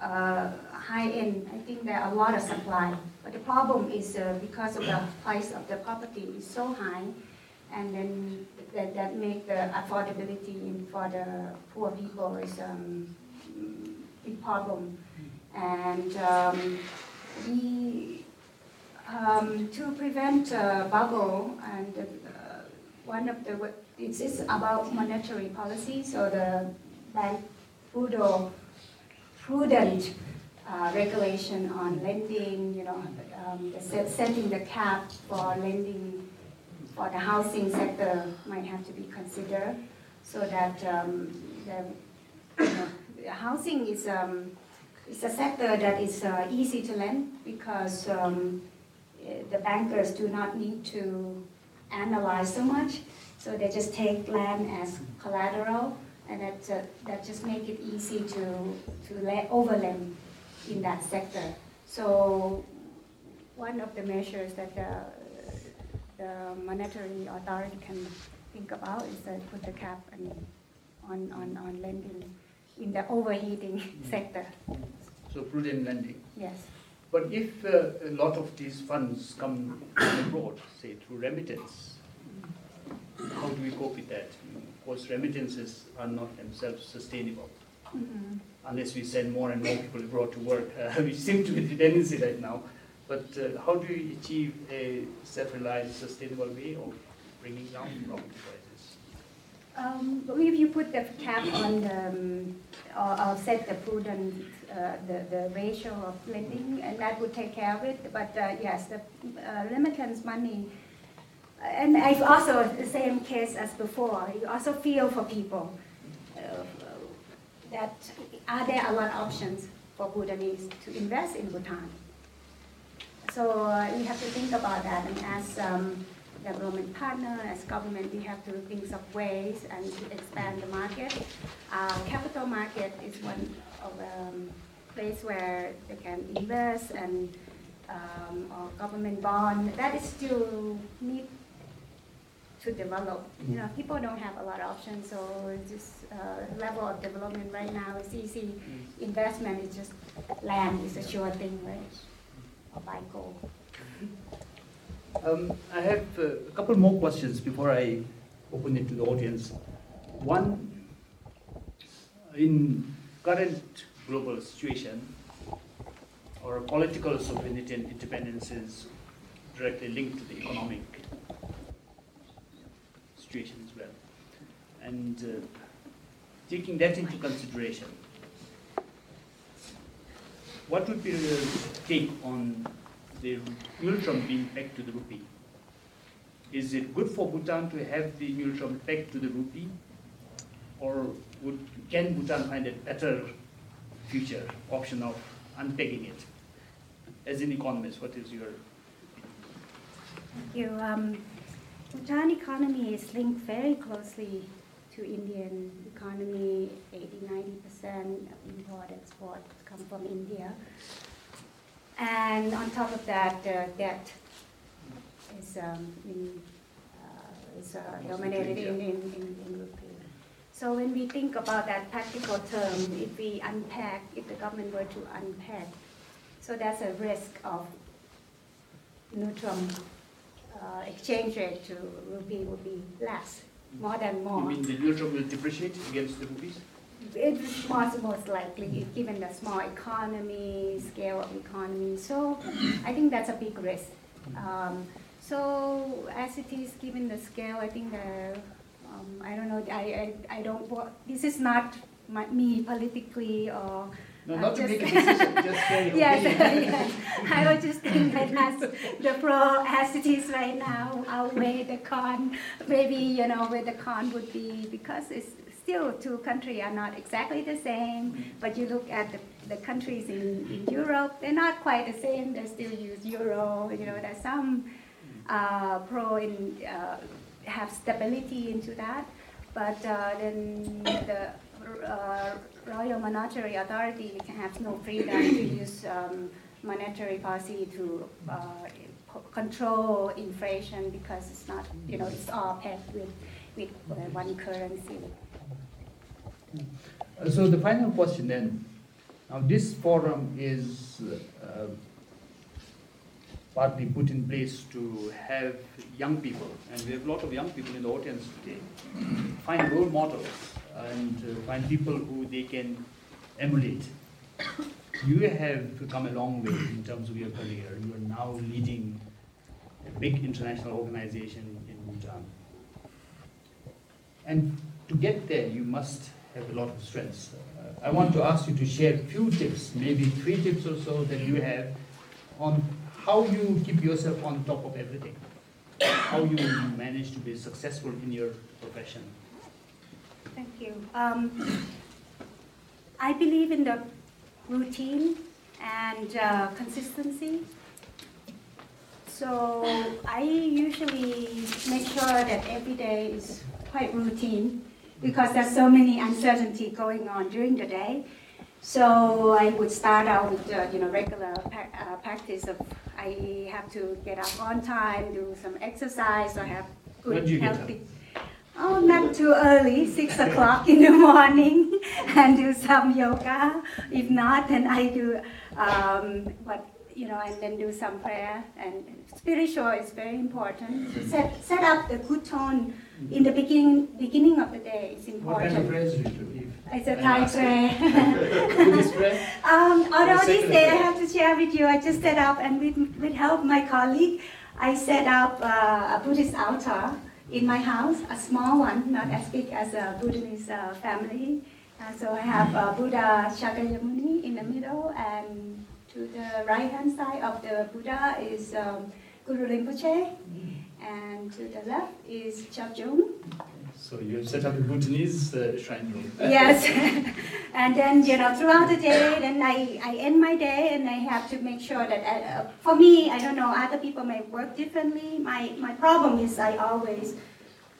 uh, high end, I think there are a lot of supply. But the problem is uh, because of the price of the property is so high, and then the, that make the affordability for the poor people is um, big problem. And um, we, um, to prevent uh, bubble, and uh, one of the, it's, it's about monetary policy, so the bank prudent, prudent uh, regulation on lending, you know, um, the setting the cap for lending for the housing sector might have to be considered so that um, the, you know, housing is um, it's a sector that is uh, easy to lend because um, eh, the bankers do not need to analyze so much, so they just take land as collateral, and that, uh, that just make it easy to, to let, overlend in that sector. So one of the measures that the, the monetary authority can think about is to put the cap on, on, on lending in the overheating sector. So prudent lending. Yes. But if uh, a lot of these funds come from abroad, say through remittance, how do we cope with that? Of course, remittances are not themselves sustainable. Mm-hmm. Unless we send more and more people abroad to work, uh, we seem to be the tendency right now. But uh, how do we achieve a self-reliant, sustainable way of bringing down property prices? Um, if you put the cap on the, um, or, or, set the prudent, uh, the, the ratio of lending, and that would take care of it. But uh, yes, the uh, remittance money, and I've also the same case as before. You also feel for people uh, that are there a lot of options for Bhutanese to invest in Bhutan. So uh, we have to think about that, and as um, development partner, as government, we have to think of ways and to expand the market. Uh, capital market is one of um, place where they can invest and um, or government bond. That is still need to develop. You know, people don't have a lot of options, so this uh, level of development right now is easy. Mm. Investment is just land is a sure thing, right? A buy gold. Um, I have uh, a couple more questions before I open it to the audience. One, in current global situation, our political sovereignty and independence is directly linked to the economic situation as well. And uh, taking that into consideration, what would be the take on the ngultrum being pegged to the rupee. Is it good for Bhutan to have the ngultrum pegged to the rupee? Or would, can Bhutan find a better future option of unpegging it? As an economist, what is your Thank you. Um, Bhutan economy is linked very closely to Indian economy. 80-90% of import export come from India. And on top of that, the debt is, um, in, uh, is uh, dominated in, in, in, in rupee. So when we think about that practical term, if we unpack, if the government were to unpack, so that's a risk of ngultrum uh, exchange rate to rupee would be less, more than more. You mean the ngultrum will depreciate against the rupees? it's most, most likely, given the small economy, scale of economy. So I think that's a big risk. Um, so as it is, given the scale, I think the, um, I don't know, I, I, I don't, this is not my, me politically or no, not to make a decision, just saying. yes, yes. I was just thinking that as the pro as it is right now outweigh the con. Maybe you know where the con would be because it's still two countries are not exactly the same, but you look at the, the countries in, in Europe, they're not quite the same. They still use euro. You know, there's some uh, pro in uh, have stability into that, but uh, then the uh, Royal Monetary Authority has no freedom to use um, monetary policy to uh, control inflation because it's not, you know, it's all pegged with with one currency. Uh, so the final question then, now this forum is uh, partly put in place to have young people, and we have a lot of young people in the audience today, find role models and uh, find people who they can emulate. You have come a long way in terms of your career. You are now leading a big international organization in Bhutan. And to get there, you must have a lot of strengths. Uh, I want to ask you to share a few tips, maybe three tips or so that you have on how you keep yourself on top of everything, how you manage to be successful in your profession. Thank you. Um, I believe in the routine and uh, consistency. So I usually make sure that every day is quite routine because there's so many uncertainty going on during the day. So I would start out with uh, you know regular pa- uh, practice of I have to get up on time, do some exercise, I have good do you get healthy. Oh, not too early, six o'clock in the morning, and do some yoga. If not, then I do um, what you know, and then do some prayer. And spiritual is very important. To set set up the good tone in the beginning beginning of the day is What kind of important. prayers do you do? It's a Thai prayer. Buddhist prayer? Um, although this day I have to share with you, I just set up and with, with help my colleague, I set up uh, a Buddhist altar in my house, a small one, not as big as a Buddhist uh, family. Uh, so I have uh, Buddha Shakyamuni in the middle, and to the right hand side of the Buddha is um, Guru Rinpoche, and to the left is Zhabdrung. So you have set up a Bhutanese uh, shrine room. Yes. and then, you know, throughout the day, then I, I end my day and I have to make sure that, uh, for me, I don't know, other people may work differently. My, my problem is I always,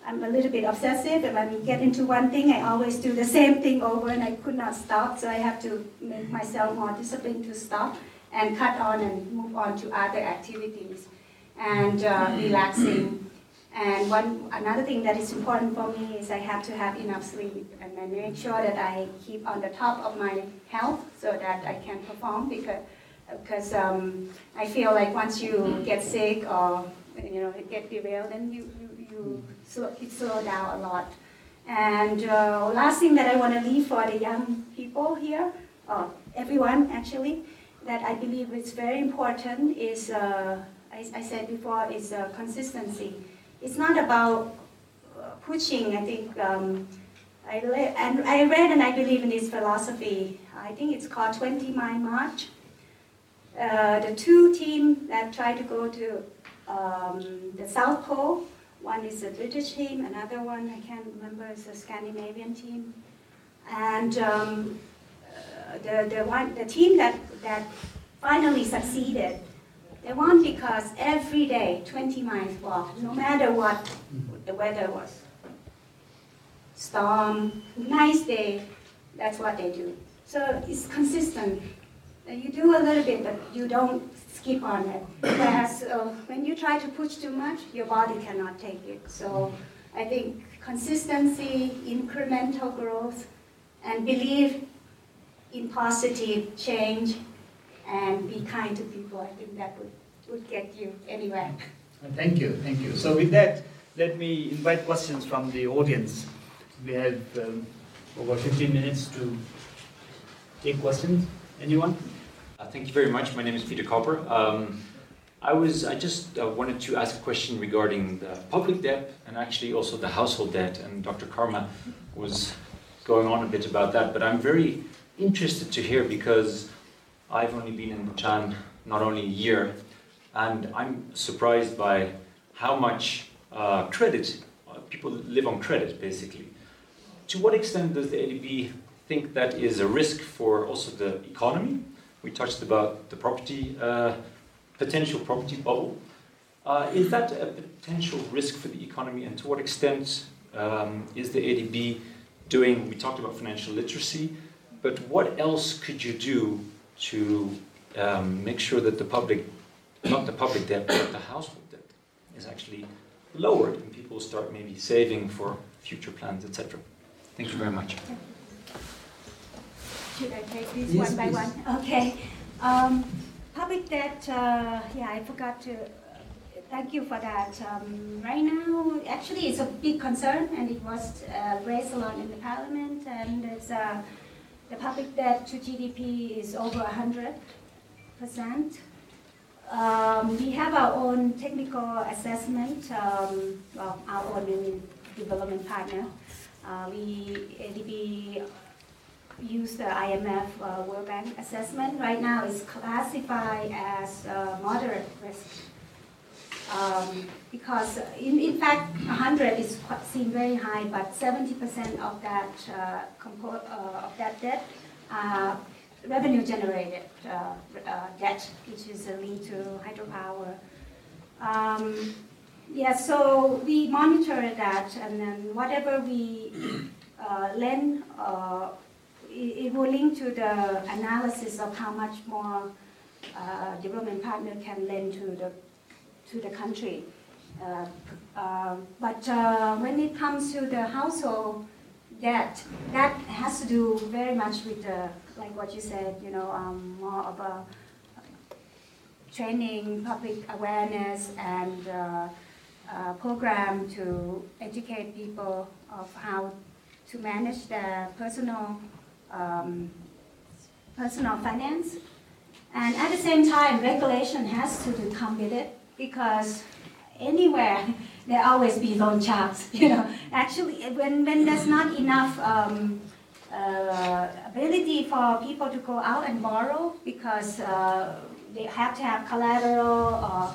I'm a little bit obsessive. If I get into one thing, I always do the same thing over and I could not stop. So I have to make myself more disciplined to stop and cut on and move on to other activities and uh, relaxing. And one another thing that is important for me is I have to have enough sleep, and I make sure that I keep on the top of my health so that I can perform. Because because um, I feel like once you get sick or you know get derailed, then you you, you slow, slow down a lot. And uh, last thing that I want to leave for the young people here, or everyone actually, that I believe is very important is, uh, I, I said before, is uh, consistency. It's not about uh, pushing. I think um, I le- and I read and I believe in this philosophy. I think it's called 20 Mile March. Uh, the two teams that try to go to um, the South Pole, one is a British team, another one I can't remember is a Scandinavian team, and um, uh, the the one the team that that finally succeeded they won because every day, 20 miles walk, no matter what the weather was. Storm, nice day, that's what they do. So it's consistent. You do a little bit, but you don't skip on it. Whereas uh, when you try to push too much, your body cannot take it. So I think consistency, incremental growth, and believe in positive change and be kind to people. I think that would, would get you anywhere. Thank you, thank you. So with that, let me invite questions from the audience. We have um, over 15 minutes to take questions. Anyone? Uh, Thank you very much. My name is Peter Copper. Um, I was I just uh, wanted to ask a question regarding the public debt and actually also the household debt. And Dr. Karma was going on a bit about that, but I'm very interested to hear because I've only been in Bhutan not only a year, and I'm surprised by how much uh, credit uh, people live on credit basically. To what extent does the ADB think that is a risk for also the economy? We touched about the property, uh, potential property bubble. Uh, is that a potential risk for the economy, and to what extent um, is the ADB doing? We talked about financial literacy, but what else could you do to um, make sure that the public, not the public debt, but the household debt, is actually lowered, and people start maybe saving for future plans, etc. Thank you very much. Should I take this Yes, one by please. one? Okay. Um, public debt, uh, yeah, I forgot to, uh, thank you for that. Um, right now, actually, it's a big concern, and it was uh, raised a lot in the parliament, and it's, uh, the public debt to GDP is over 100%. Um, we have our own technical assessment, um, well, our own development partner. Uh, we, ADB use the IMF uh, World Bank assessment. Right now it's classified as uh, moderate risk. Um, because in, in fact 100 is quite, very high, but 70% of that uh, compo- uh, of that debt revenue generated uh, uh, debt, which is linked to hydropower. Um, yeah, so we monitor that, and then whatever we uh, lend it, will link to the analysis of how much more uh, development partner can lend to the to the country. Uh, uh, but uh, when it comes to the household debt, that has to do very much with the, like what you said, you know, um, more of a training, public awareness, and uh, program to educate people of how to manage their personal um, personal finance. And at the same time, regulation has to come with it because anywhere there always be loan sharks. You know, actually, when, when there's not enough um, uh, ability for people to go out and borrow because uh, they have to have collateral or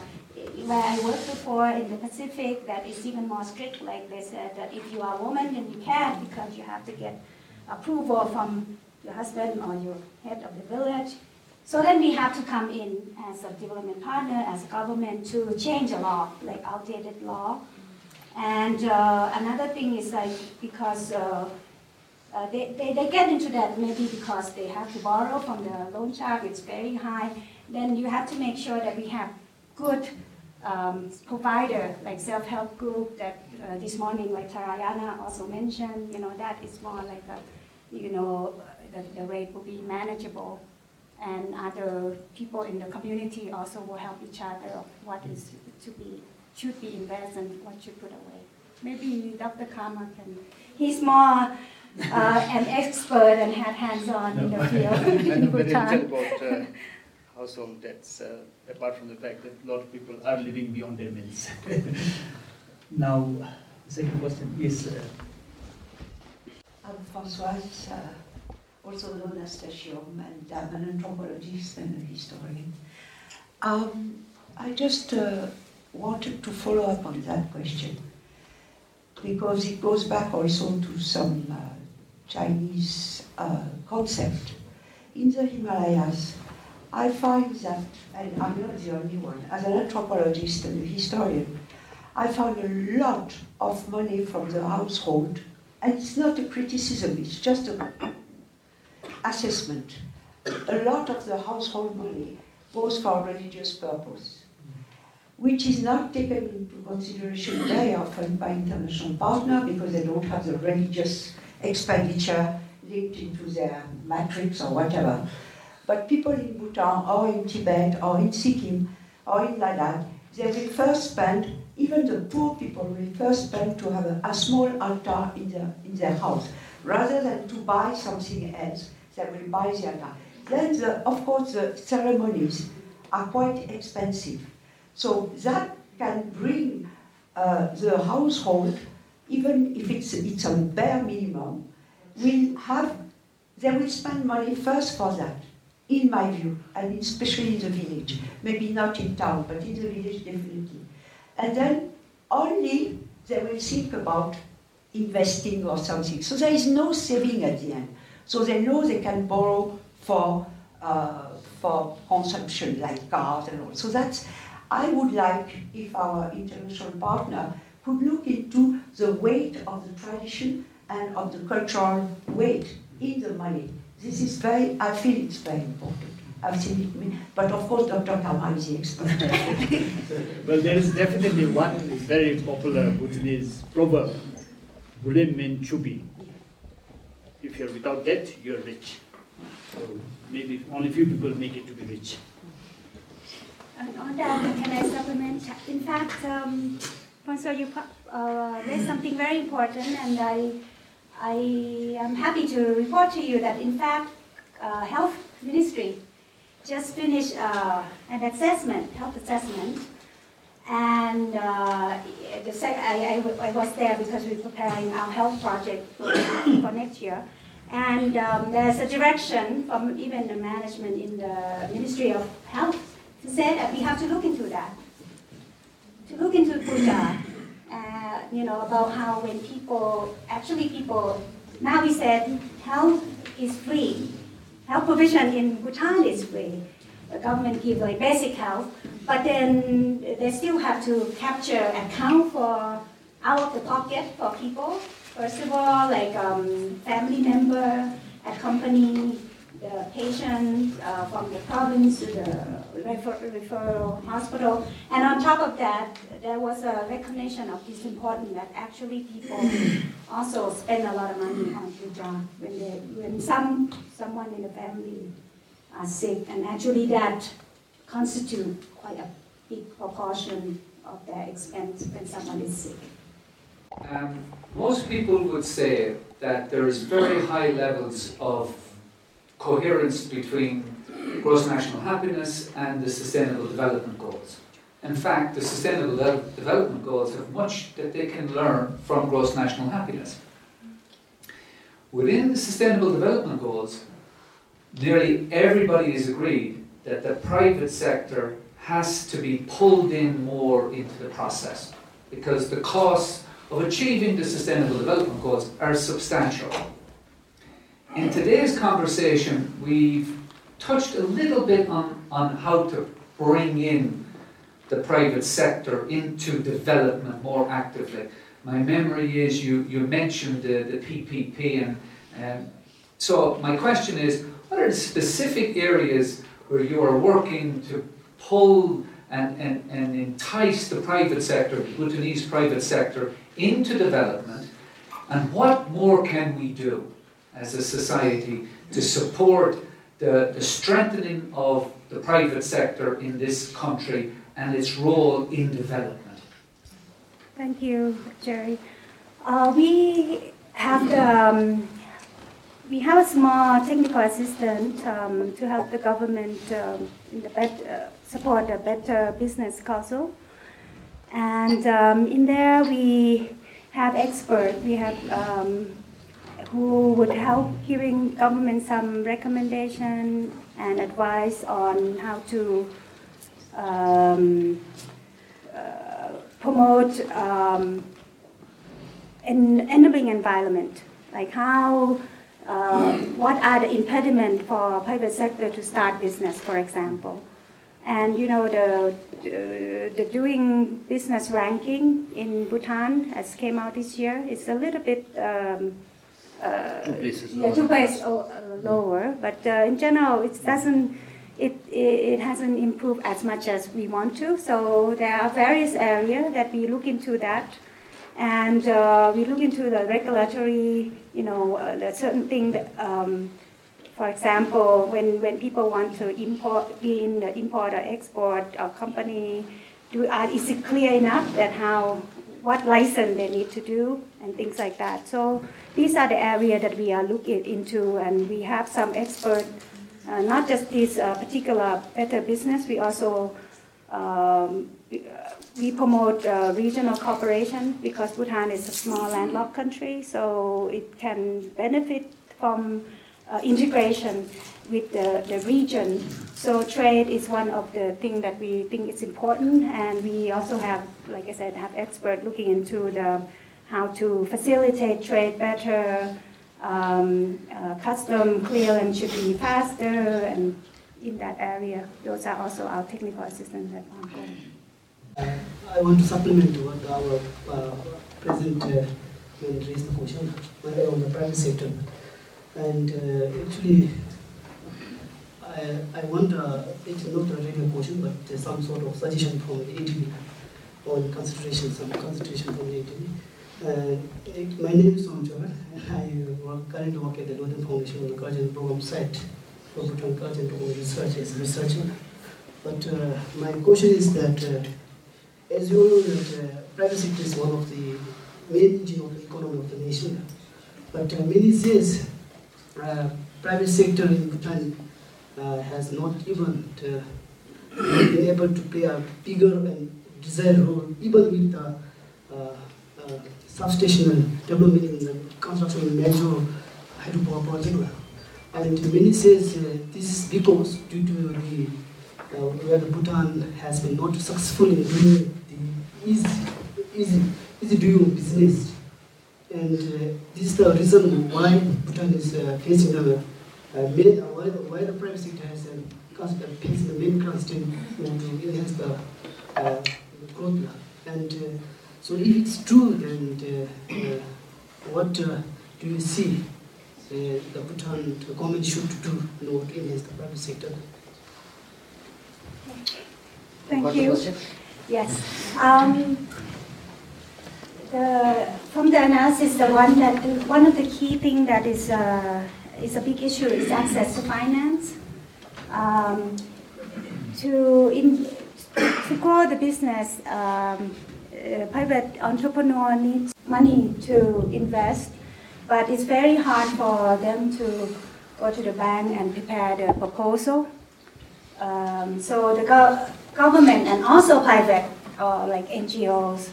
where I worked before in the Pacific, that is even more strict. Like they said that if you are a woman, then you can't because you have to get approval from your husband or your head of the village. So then we have to come in as a development partner, as a government to change a law, like outdated law. And uh, another thing is like because uh, uh, they, they, they get into that maybe because they have to borrow from the loan shark, it's very high. Then you have to make sure that we have good um, provider, like self-help group that uh, this morning, like Tarayana also mentioned, you know, that is more like a you know, the, the rate will be manageable. And other people in the community also will help each other of what is to be, should be invested and what should put away. Maybe Dr. Karma can, he's more uh, an expert and had hands-on in the field in Bhutan. about uh, household debts, uh, apart from the fact that a lot of people are living beyond their means. now, the second question is, uh, I'm Françoise, uh, also known as Tashiom, and I'm an anthropologist and a historian. Um, I just uh, wanted to follow up on that question because it goes back also to some uh, Chinese uh, concept. In the Himalayas, I find that, and I'm not the only one, as an anthropologist and a historian, I found a lot of money from the household and it's not a criticism, it's just an assessment. A lot of the household money goes for religious purpose, which is not taken into consideration very often by international partners because they don't have the religious expenditure linked into their matrix or whatever. But people in Bhutan or in Tibet or in Sikkim or in Ladakh, they will first spend even the poor people will first spend to have a, a, small altar in their, in their house, rather than to buy something else, will buy the altar. Then, the, of course, the ceremonies are quite expensive. So that can bring uh, the household, even if it's, it's a bare minimum, will have, they will spend money first for that, in my view, and especially in the village. Maybe not in town, but in the village definitely. And then only they will think about investing or something. So there is no saving at the end. So they know they can borrow for, uh, for consumption, like cars and all. So that's, I would like if our international partner could look into the weight of the tradition and of the cultural weight in the money. This is very, I feel it's very important. I've seen it, but of course Dr. Karma is the expert. well, there is definitely one very popular Bhutanese proverb, Bulim min chubi. If you're without debt, you're rich. So maybe only few people make it to be rich. on that, can I supplement? In fact, um, Sponsor, you uh, raised something very important, and I, I am happy to report to you that, in fact, uh, Health Ministry just finished uh, an assessment, health assessment, and uh, the sec- I, I, I, was there because we're preparing our health project for, for next year. And um, there's a direction from even the management in the Ministry of Health to say that we have to look into that. To look into Buddha, uh, you know, about how when people, actually people, now we said health is free. Health provision in Bhutan is free. The government gives like basic health, but then they still have to capture, account for out of the pocket for people First of all, like um, family member accompany the patient uh, from the province to the refer- referral hospital. And on top of that, there was a recognition of this important that actually people also spend a lot of money on puja when they when some someone in the family are sick, and actually that constitute quite a big proportion of their expense when someone is sick. Um, most people would say that there is very high levels of coherence between gross national happiness and the sustainable development goals. In fact, the sustainable de- development goals have much that they can learn from gross national happiness. Within the sustainable development goals, nearly everybody is agreed that the private sector has to be pulled in more into the process because the costs of achieving the Sustainable Development Goals are substantial. In today's conversation, we've touched a little bit on, on how to bring in the private sector into development more actively. My memory is you, you mentioned the, the PPP, and um, so my question is what are the specific areas where you are working to pull and, and, and entice the private sector, the Bhutanese private sector, into development, and what more can we do as a society to support the, the strengthening of the private sector in this country and its role in development? Thank you, Jerry. Uh, we have the, um, we have a small technical assistant um, to help the government um, the bet, uh, support a better business council. And um, in there, we have experts. We have um, who would help giving government some recommendation and advice on how to um, uh, promote um, an enabling environment, like how, uh, what are the impediments for private sector to start business, for example. And you know the, the, the doing business ranking in Bhutan has came out this year. It's a little bit um, uh, two places yeah, two places uh, lower, but uh, in general it doesn't. It, it, it hasn't improved as much as we want to. So there are various areas that we look into that, and uh, we look into the regulatory, you know, uh, the certain thing that. Um, for example, when, when people want to import, in the import or export or company, do, uh, is it clear enough that how, what license they need to do and things like that. So these are the areas that we are looking into and we have some expert, uh, not just this uh, particular better business, we also um, we promote uh, regional cooperation because Bhutan is a small landlocked country, so it can benefit from uh, integration with the, the region. So trade is one of the things that we think is important, and we also have, like I said, have experts looking into the how to facilitate trade better. Um, uh, custom clearance should be faster, and in that area, those are also our technical assistance that ongoing. Uh, I want to supplement what our uh, uh, raised the question on the private sector. And uh, actually, I, I wonder, it's not really a question, but some sort of suggestion from the ADB on consideration, some consideration from the ADB. Uh, my name is Somchor. I work, currently work at the Loden Foundation on the Culture Program site for Bhutan Culture Program Research as a researcher. But uh, my question is that, uh, as you know, that uh, private sector is one of the main engine of the economy of the nation. But uh, many years, uh, private sector in Bhutan uh, has not even uh, been able to play a bigger and desired role, even with the uh, substation development the construction of major hydropower project. And many says this is because due to the where Bhutan has been not successful in doing the easy, easy, easy doing business. And uh, this is the reason why Bhutan is uh, facing the uh, main, uh, why, the, why the private sector has uh, cons- uh, facing the main constraint to enhance the uh, growth. And uh, so if it's true, then uh, uh, what uh, do you see uh, the Bhutan the government should do in order to enhance the private sector? Thank you. Yes. Um, the, from the analysis, the one that one of the key thing that is uh, is a big issue is access to finance. Um, to in, to grow the business, um, uh, private entrepreneur needs money to invest, but it's very hard for them to go to the bank and prepare the proposal. Um, so the go- government and also private, uh, like NGOs,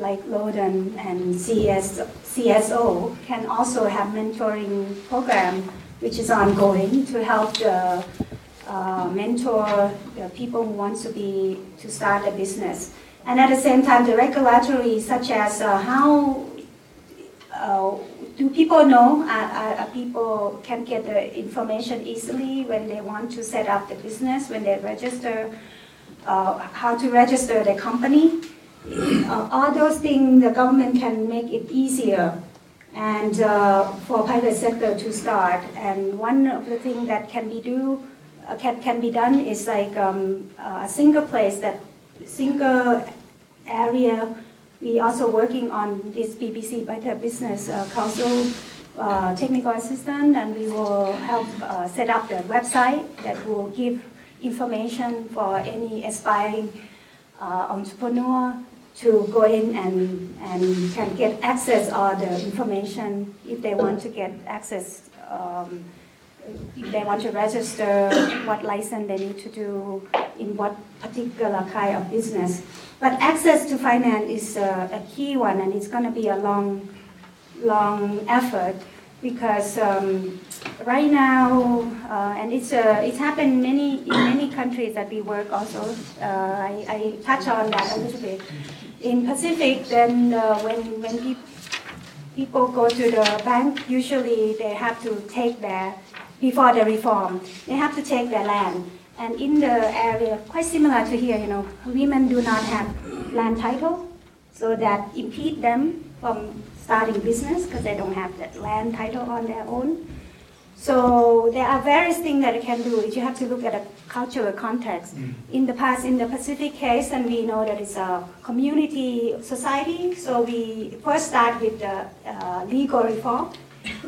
like Loden and CS, CSO, can also have mentoring program, which is ongoing to help the uh, mentor the people who want to be to start a business. And at the same time, the regulatory, such as uh, how uh, do people know? Uh, uh, people can get the information easily when they want to set up the business, when they register, uh, how to register the company. Uh, all those things the government can make it easier and uh, for private sector to start. And one of the things that can be do uh, can, can be done is like um, a single place that single area we also working on this BBC Better Business uh, Council uh, technical assistant, and we will help uh, set up the website that will give information for any aspiring uh, entrepreneur to go in and, and can get access all the information if they want to get access. Um, if they want to register, what license they need to do, in what particular kind of business. But access to finance is a, a key one, and it's going to be a long, long effort because um, right now, uh, and it's uh, it's happened many in many countries that we work also. Uh, I, I touch on that a little bit. In Pacific, then uh, when when peop people go to the bank, usually they have to take their before the reform, they have to take their land. And in the area, quite similar to here, you know, women do not have land title, so that impede them from starting business because they don't have that land title on their own. So there are various things that you can do. You have to look at a cultural context. In the past, in the Pacific case, and we know that it's a community society, so we first start with the uh, legal reform.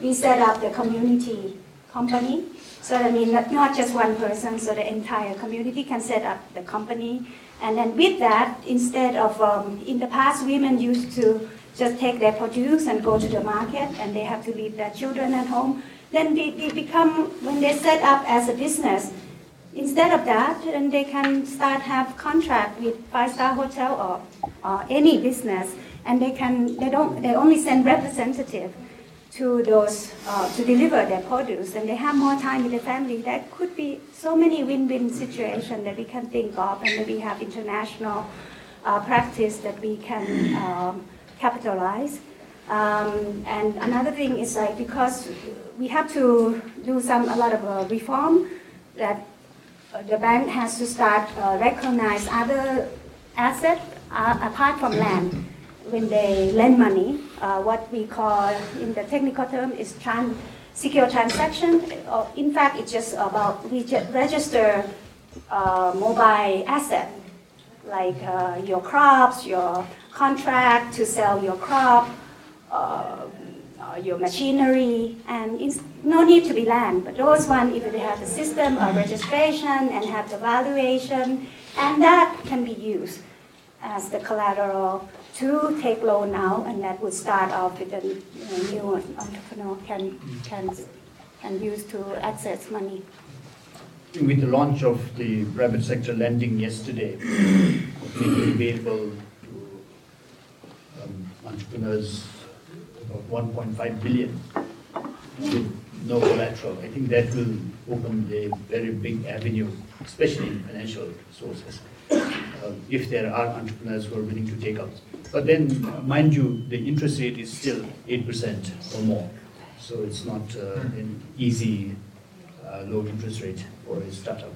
We set up the community company. So I mean, not, not just one person, so the entire community can set up the company. And then with that, instead of, um, in the past, women used to just take their produce and go to the market, and they have to leave their children at home. Then they, become, when they set up as a business, instead of that, then they can start have contract with five-star hotel or, any business, and they can, they don't, they only send representative to those uh, to deliver their produce and they have more time with the family. That could be so many win-win situations that we can think of and we have international uh, practice that we can um, capitalize um, and another thing is like because we have to do some a lot of uh, reform that uh, the bank has to start uh, recognize other assets uh, apart from land when they lend money, uh, what we call in the technical term is tran- secure transaction. In fact, it's just about we register uh, mobile asset like uh, your crops, your contract to sell your crop, uh, uh, your machinery, and it's no need to be land. But those one, if they have the system of registration and have the valuation, and that can be used as the collateral to take loan now, and that would start off with a you know, new entrepreneur can can can use to access money. With the launch of the private sector lending yesterday, making available to um, entrepreneurs about 1.5 billion with no collateral, I think that will open a very big avenue, especially in financial sources, uh, if there are entrepreneurs who are willing to take out. But then, mind you, the interest rate is still 8% or more. So it's not uh, an easy uh, low interest rate for a startup.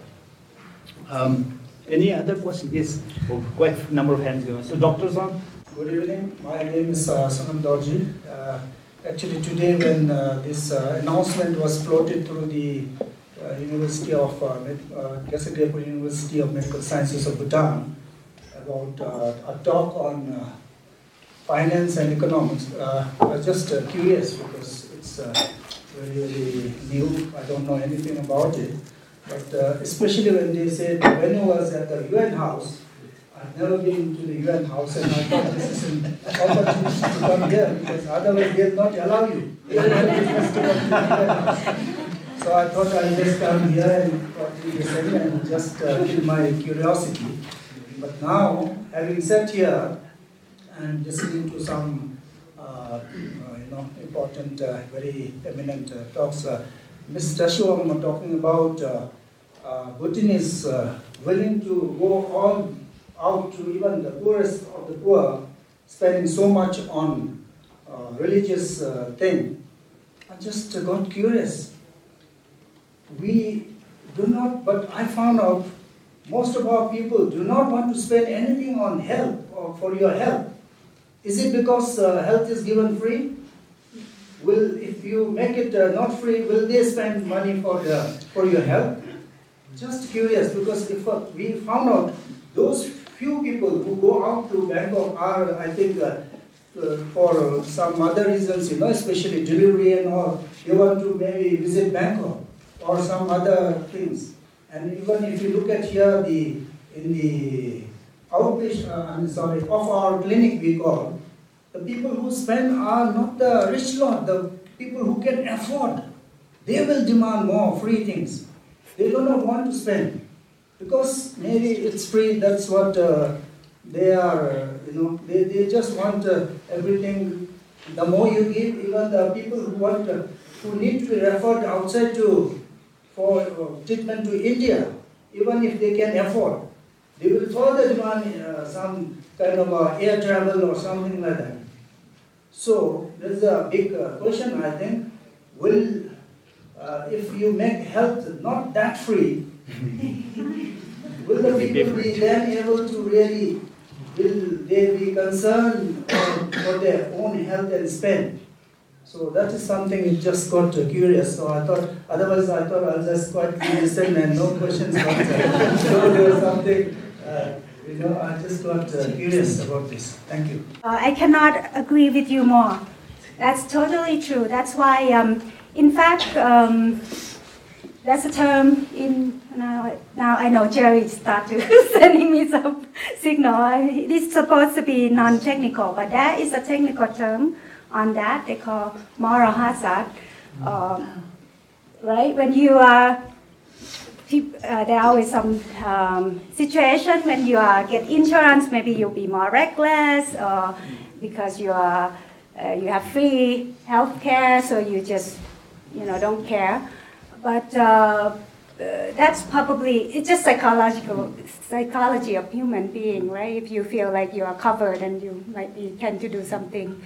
Um, any other questions? Yes, oh, quite a number of hands going. So, doctors on? Good evening. My name is uh, Sonam Dorji. Uh, actually, today when uh, this uh, announcement was floated through the uh, University of uh, uh, University of Medical Sciences of Bhutan about uh, a talk on finance and economics, I was just curious because it's very, new. I don't know anything about it. But especially when they said when I was at the UN house, I've never been to the UN house and I thought this is an opportunity to come here because otherwise they'll not allow you. So I thought I'll just come here and listen and just uh, kill my curiosity. But now, having sat here and listening to some uh, uh, you know, important, uh, very eminent uh, talks, uh, Ms. Tashiwam talking about uh, uh, Putin is uh, willing to go all out to even the poorest of the poor, spending so much on uh, religious uh, thing. I just uh, got curious. We do not, but I found out most of our people do not want to spend anything on health or for your health. Is it because uh, health is given free? Will, if you make it uh, not free, will they spend money for, uh, for your health? Just curious, because if uh, we found out those few people who go out to Bangkok are, I think, uh, uh, for some other reasons, you know, especially delivery and all, they want to maybe visit Bangkok or some other things. And even if you look at here, the in the outpatient, uh, I'm sorry, of our clinic we call, the people who spend are not the rich lot, the people who can afford. They will demand more free things. They do not want to spend because maybe it's free. That's what uh, they are. Uh, you know, they, they just want uh, everything. The more you give, even the people who want uh, who need to be referred outside to for uh, treatment to India, even if they can afford, they will further demand uh, some kind of air travel or something like that. So there's a big question. I think will if you make health not that free, will the people be then able to really will they be concerned for, for their own health and spend? So that is something it just got uh, curious. So I thought, otherwise I thought I'll just quietly listen and no questions. But, uh, so there was something, uh, you know, I just got uh, curious about this. Thank you. Uh, I cannot agree with you more. That's totally true. That's why, um, in fact, um, that's a term in now. Now I know Jerry started sending me some signal. I, it's supposed to be non-technical, but that is a technical term on that. They call moral hazard. Um, right when you are uh, there are always some um, situation when you are get insurance, maybe you'll be more reckless, or because you are uh, you have free health care, so you just you know don't care. But uh, uh, that's probably it's just psychological psychology of human being, right? If you feel like you are covered and you might be tend to do something.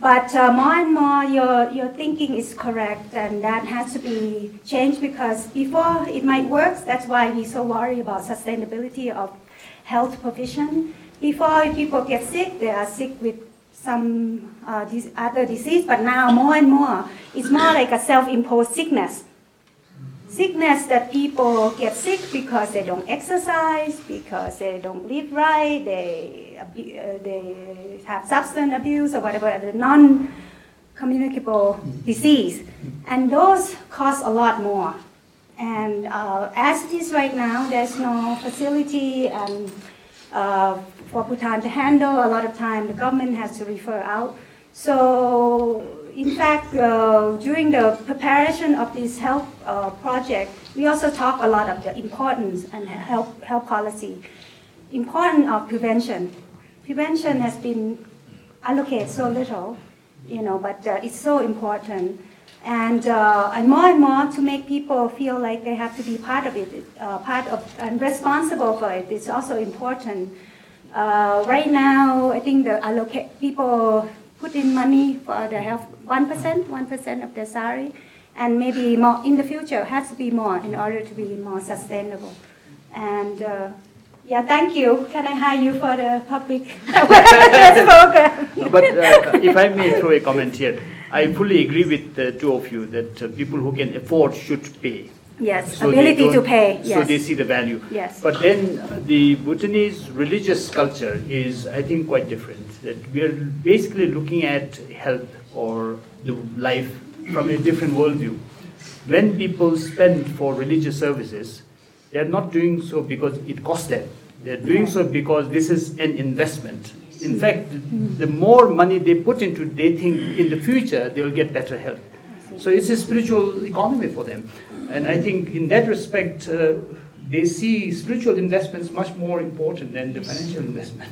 But uh, more and more, your, your thinking is correct, and that has to be changed because before it might work, that's why we so worry about sustainability of health provision. Before people get sick, they are sick with some uh, other disease, but now more and more, it's more like a self-imposed sickness. Sickness that people get sick because they don't exercise, because they don't live right, they, uh, they have substance abuse or whatever, the non communicable disease, and those cost a lot more. And uh, as it is right now, there's no facility uh, for Bhutan to handle. A lot of time, the government has to refer out. So, in fact, uh, during the preparation of this health uh, project, we also talk a lot of the importance and health, health policy, importance of prevention. Prevention has been allocated so little, you know, but uh, it's so important. And, uh, and more and more to make people feel like they have to be part of it, uh, part of and responsible for it. It's also important. Uh, right now, I think the allocate people put in money for the health one percent, one percent of their salary, and maybe more in the future has to be more in order to be more sustainable. And uh, yeah, thank you. Can I hire you for the public program? but uh, if I may throw a comment here, I fully agree with the two of you that uh, people who can afford should pay. Yes, so ability to pay. Yes. So they see the value. Yes. But then uh, the Bhutanese religious culture is, I think, quite different. That we are basically looking at health or the life from a different worldview. When people spend for religious services, they are not doing so because it costs them. They are doing so because this is an investment. In fact, the more money they put into, they think in the future they will get better health. So it's a spiritual economy for them. And I think in that respect, uh, they see spiritual investments much more important than the financial investment.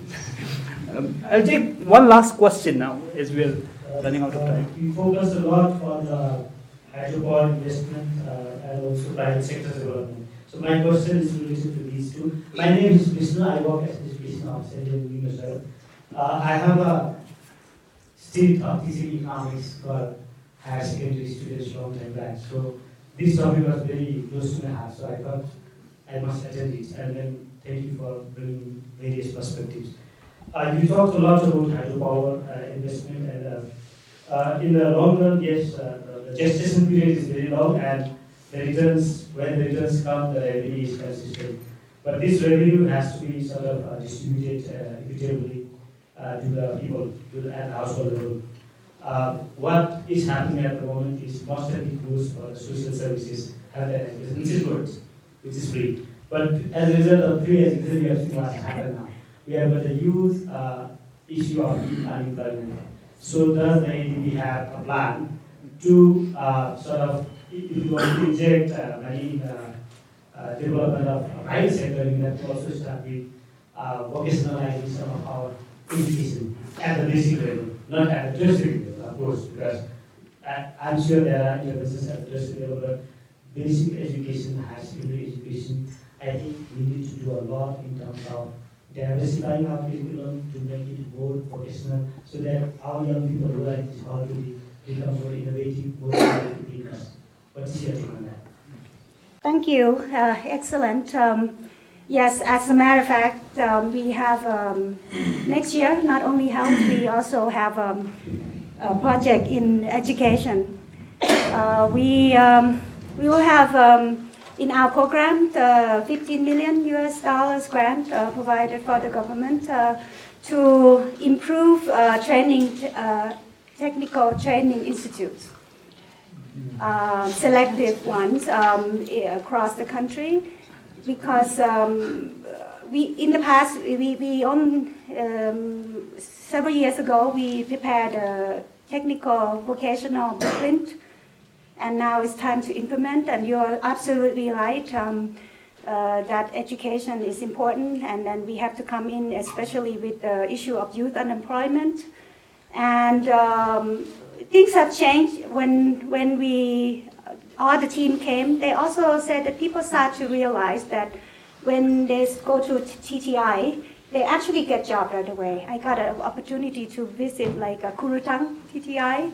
um, I'll take one last question now as we're running out of time. Uh, we focus a lot on the hydropower investment uh, and also private sector development. So my question is related to these two. My name is Vishnu. I work as education officer in Minnesota. Uh, I have a state of teaching economics for higher secondary students long time back. So this topic was very close to my heart. So I thought I must attend it. And then thank you for bringing various perspectives. Uh, you talked a lot about hydropower uh, investment, and uh, uh in the long run, yes, uh, the gestation period is very long, and the returns, when the returns come, the revenue is consistent. But this revenue has to be sort of uh, distributed equitably to the people to the, at household level. Uh, what is happening at the moment is most of it goes for the social services, health and education, which is which is free. But as a result of three years, we have seen what's happened now. We have got the youth uh, issue of youth unemployment. So does the ADB have a plan to uh, sort of, inject uh, in the uh, development of private sector, have to also start with uh, vocationalizing some of our education at the basic level, not at the tertiary level, of course, because I, am sure there are business at the tertiary level, but basic education high be education. I think we need to do a lot in terms of diversifying our curriculum to make it more professional so that our young people realize how to be, become more innovative, more innovative thinkers. What is your take on that? Thank you. Uh, excellent. Um, Yes, as a matter of fact, um, we have um, next year not only health, we also have um, a project in education. Uh, we um, we will have um, in our program the 15 million US dollars grant uh, provided for the government uh, to improve uh, training, uh, technical training institutes, uh, selective ones um, across the country because um, we in the past we, we on um, several years ago we prepared a technical vocational blueprint and now it's time to implement and you're absolutely right um, uh, that education is important and then we have to come in especially with the issue of youth unemployment and um, things have changed when when we all the team came, they also said that people start to realize that when they go to TTI, they actually get job right away. I got an opportunity to visit like a Khuruthang TTI,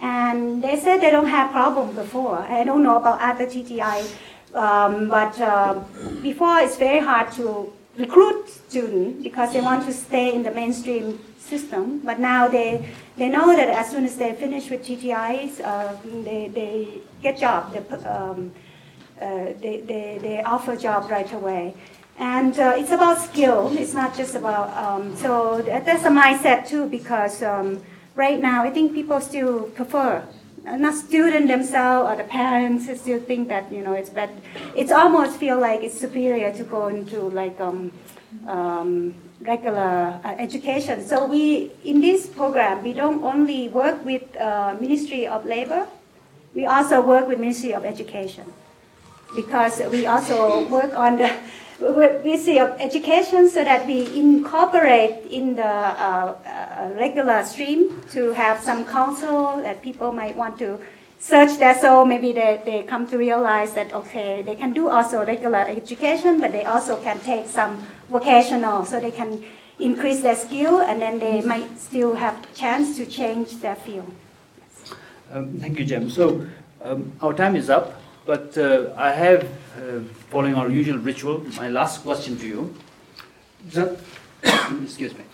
and they said they don't have problem before. I don't know about other TTI, um, but uh, before it's very hard to recruit students because they want to stay in the mainstream system. But now they they know that as soon as they finish with TTIs, uh, they, they get job. They, um, uh, they, they, they offer job right away. And uh, it's about skill. It's not just about, um, so that's a mindset too because um, right now, I think people still prefer uh, not student themselves or the parents still think that you know it's bad. It's almost feel like it's superior to go into like um, um, regular uh, education. So we in this program we don't only work with uh, Ministry of Labor, we also work with Ministry of Education because we also work on the Ministry of Education so that we incorporate in the uh, uh, regular stream to have some counsel that people might want to search that so maybe they, they come to realize that okay they can do also regular education but they also can take some vocational. So they can increase their skill and then they might still have chance to change their field. Um, thank you Jem. So um, our time is up but uh, I have uh, following our usual ritual my last question to you excuse me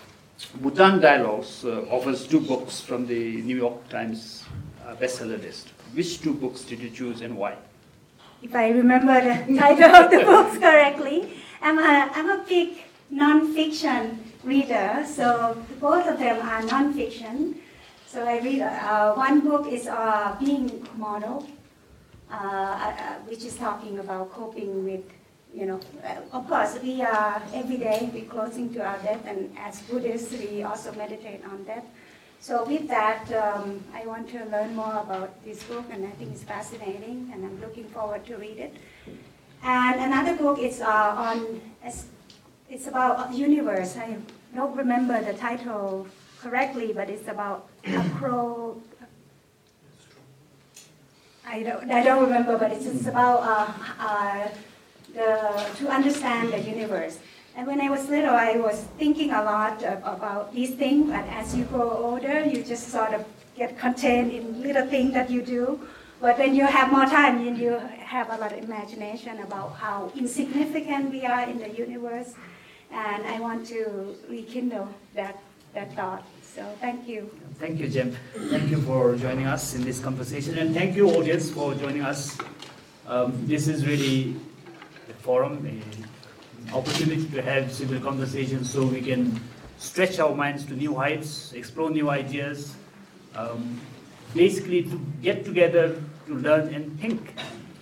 Bhutan Dialogues uh, offers two books from the New York Times uh, bestseller list. Which two books did you choose and why? If I remember the title of the books correctly, I'm a, I'm a big non-fiction reader, so both of them are non-fiction. So I read uh, one book is uh, Being Mortal, which is talking about coping with you know, of course, we are every day we closing to our death, and as Buddhists, we also meditate on death. So with that, um, I want to learn more about this book, and I think it's fascinating, and I'm looking forward to read it. And another book is uh, on, it's about the universe. I don't remember the title correctly, but it's about acro. I don't, I don't remember, but it's, about uh, uh, the, to understand the universe. And when I was little, I was thinking a lot of, about these things, but as you grow older, you just sort of get contained in little things that you do. But when you have more time, you, you have a lot of imagination about how insignificant we are in the universe. And I want to rekindle that, that thought. So thank you. Thank you, Jem. Thank you for joining us in this conversation. And thank you, audience, for joining us. Um, this is really a forum, an opportunity to have civil conversations so we can stretch our minds to new heights, explore new ideas, um, basically to get together to learn and think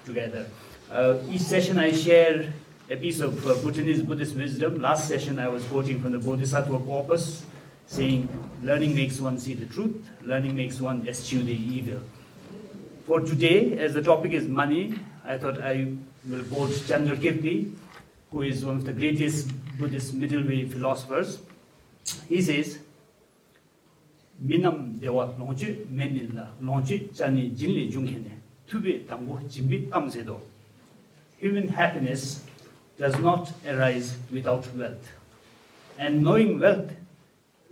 together. Uh, each session I share a piece of uh, Bhutanese Buddhist wisdom. Last session I was quoting from the Bodhisattva Corpus, saying learning makes one see the truth, learning makes one eschew the evil. For today, as the topic is money, I thought I will quote Chandrakirti, who is one of the greatest Buddhist middle way philosophers. He says, Minam dewa longchi menilla, longchi chani jinli junghene, tubi tangu jimbi tamsedo. Human happiness does not arise without wealth. And knowing wealth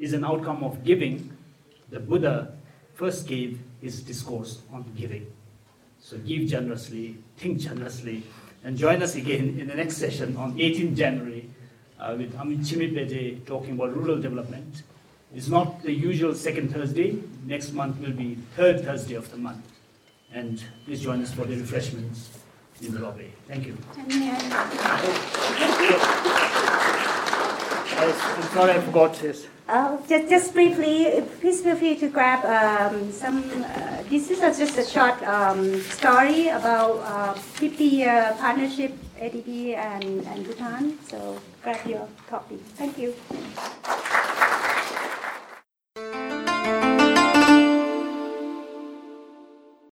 is an outcome of giving. The Buddha first gave his discourse on giving. So give generously, think generously, and join us again in the next session on 18 January uh, with Amit Chimipete talking about rural development. It's not the usual second Thursday. Next month will be third Thursday of the month. And please join us for the refreshments in the lobby. Thank you. I'm sorry I forgot this. Uh, just, just briefly, please feel free to grab um, some. Uh, this is just a short um, story about uh, 50 year partnership ADB and, and Bhutan. So grab your copy. Thank you.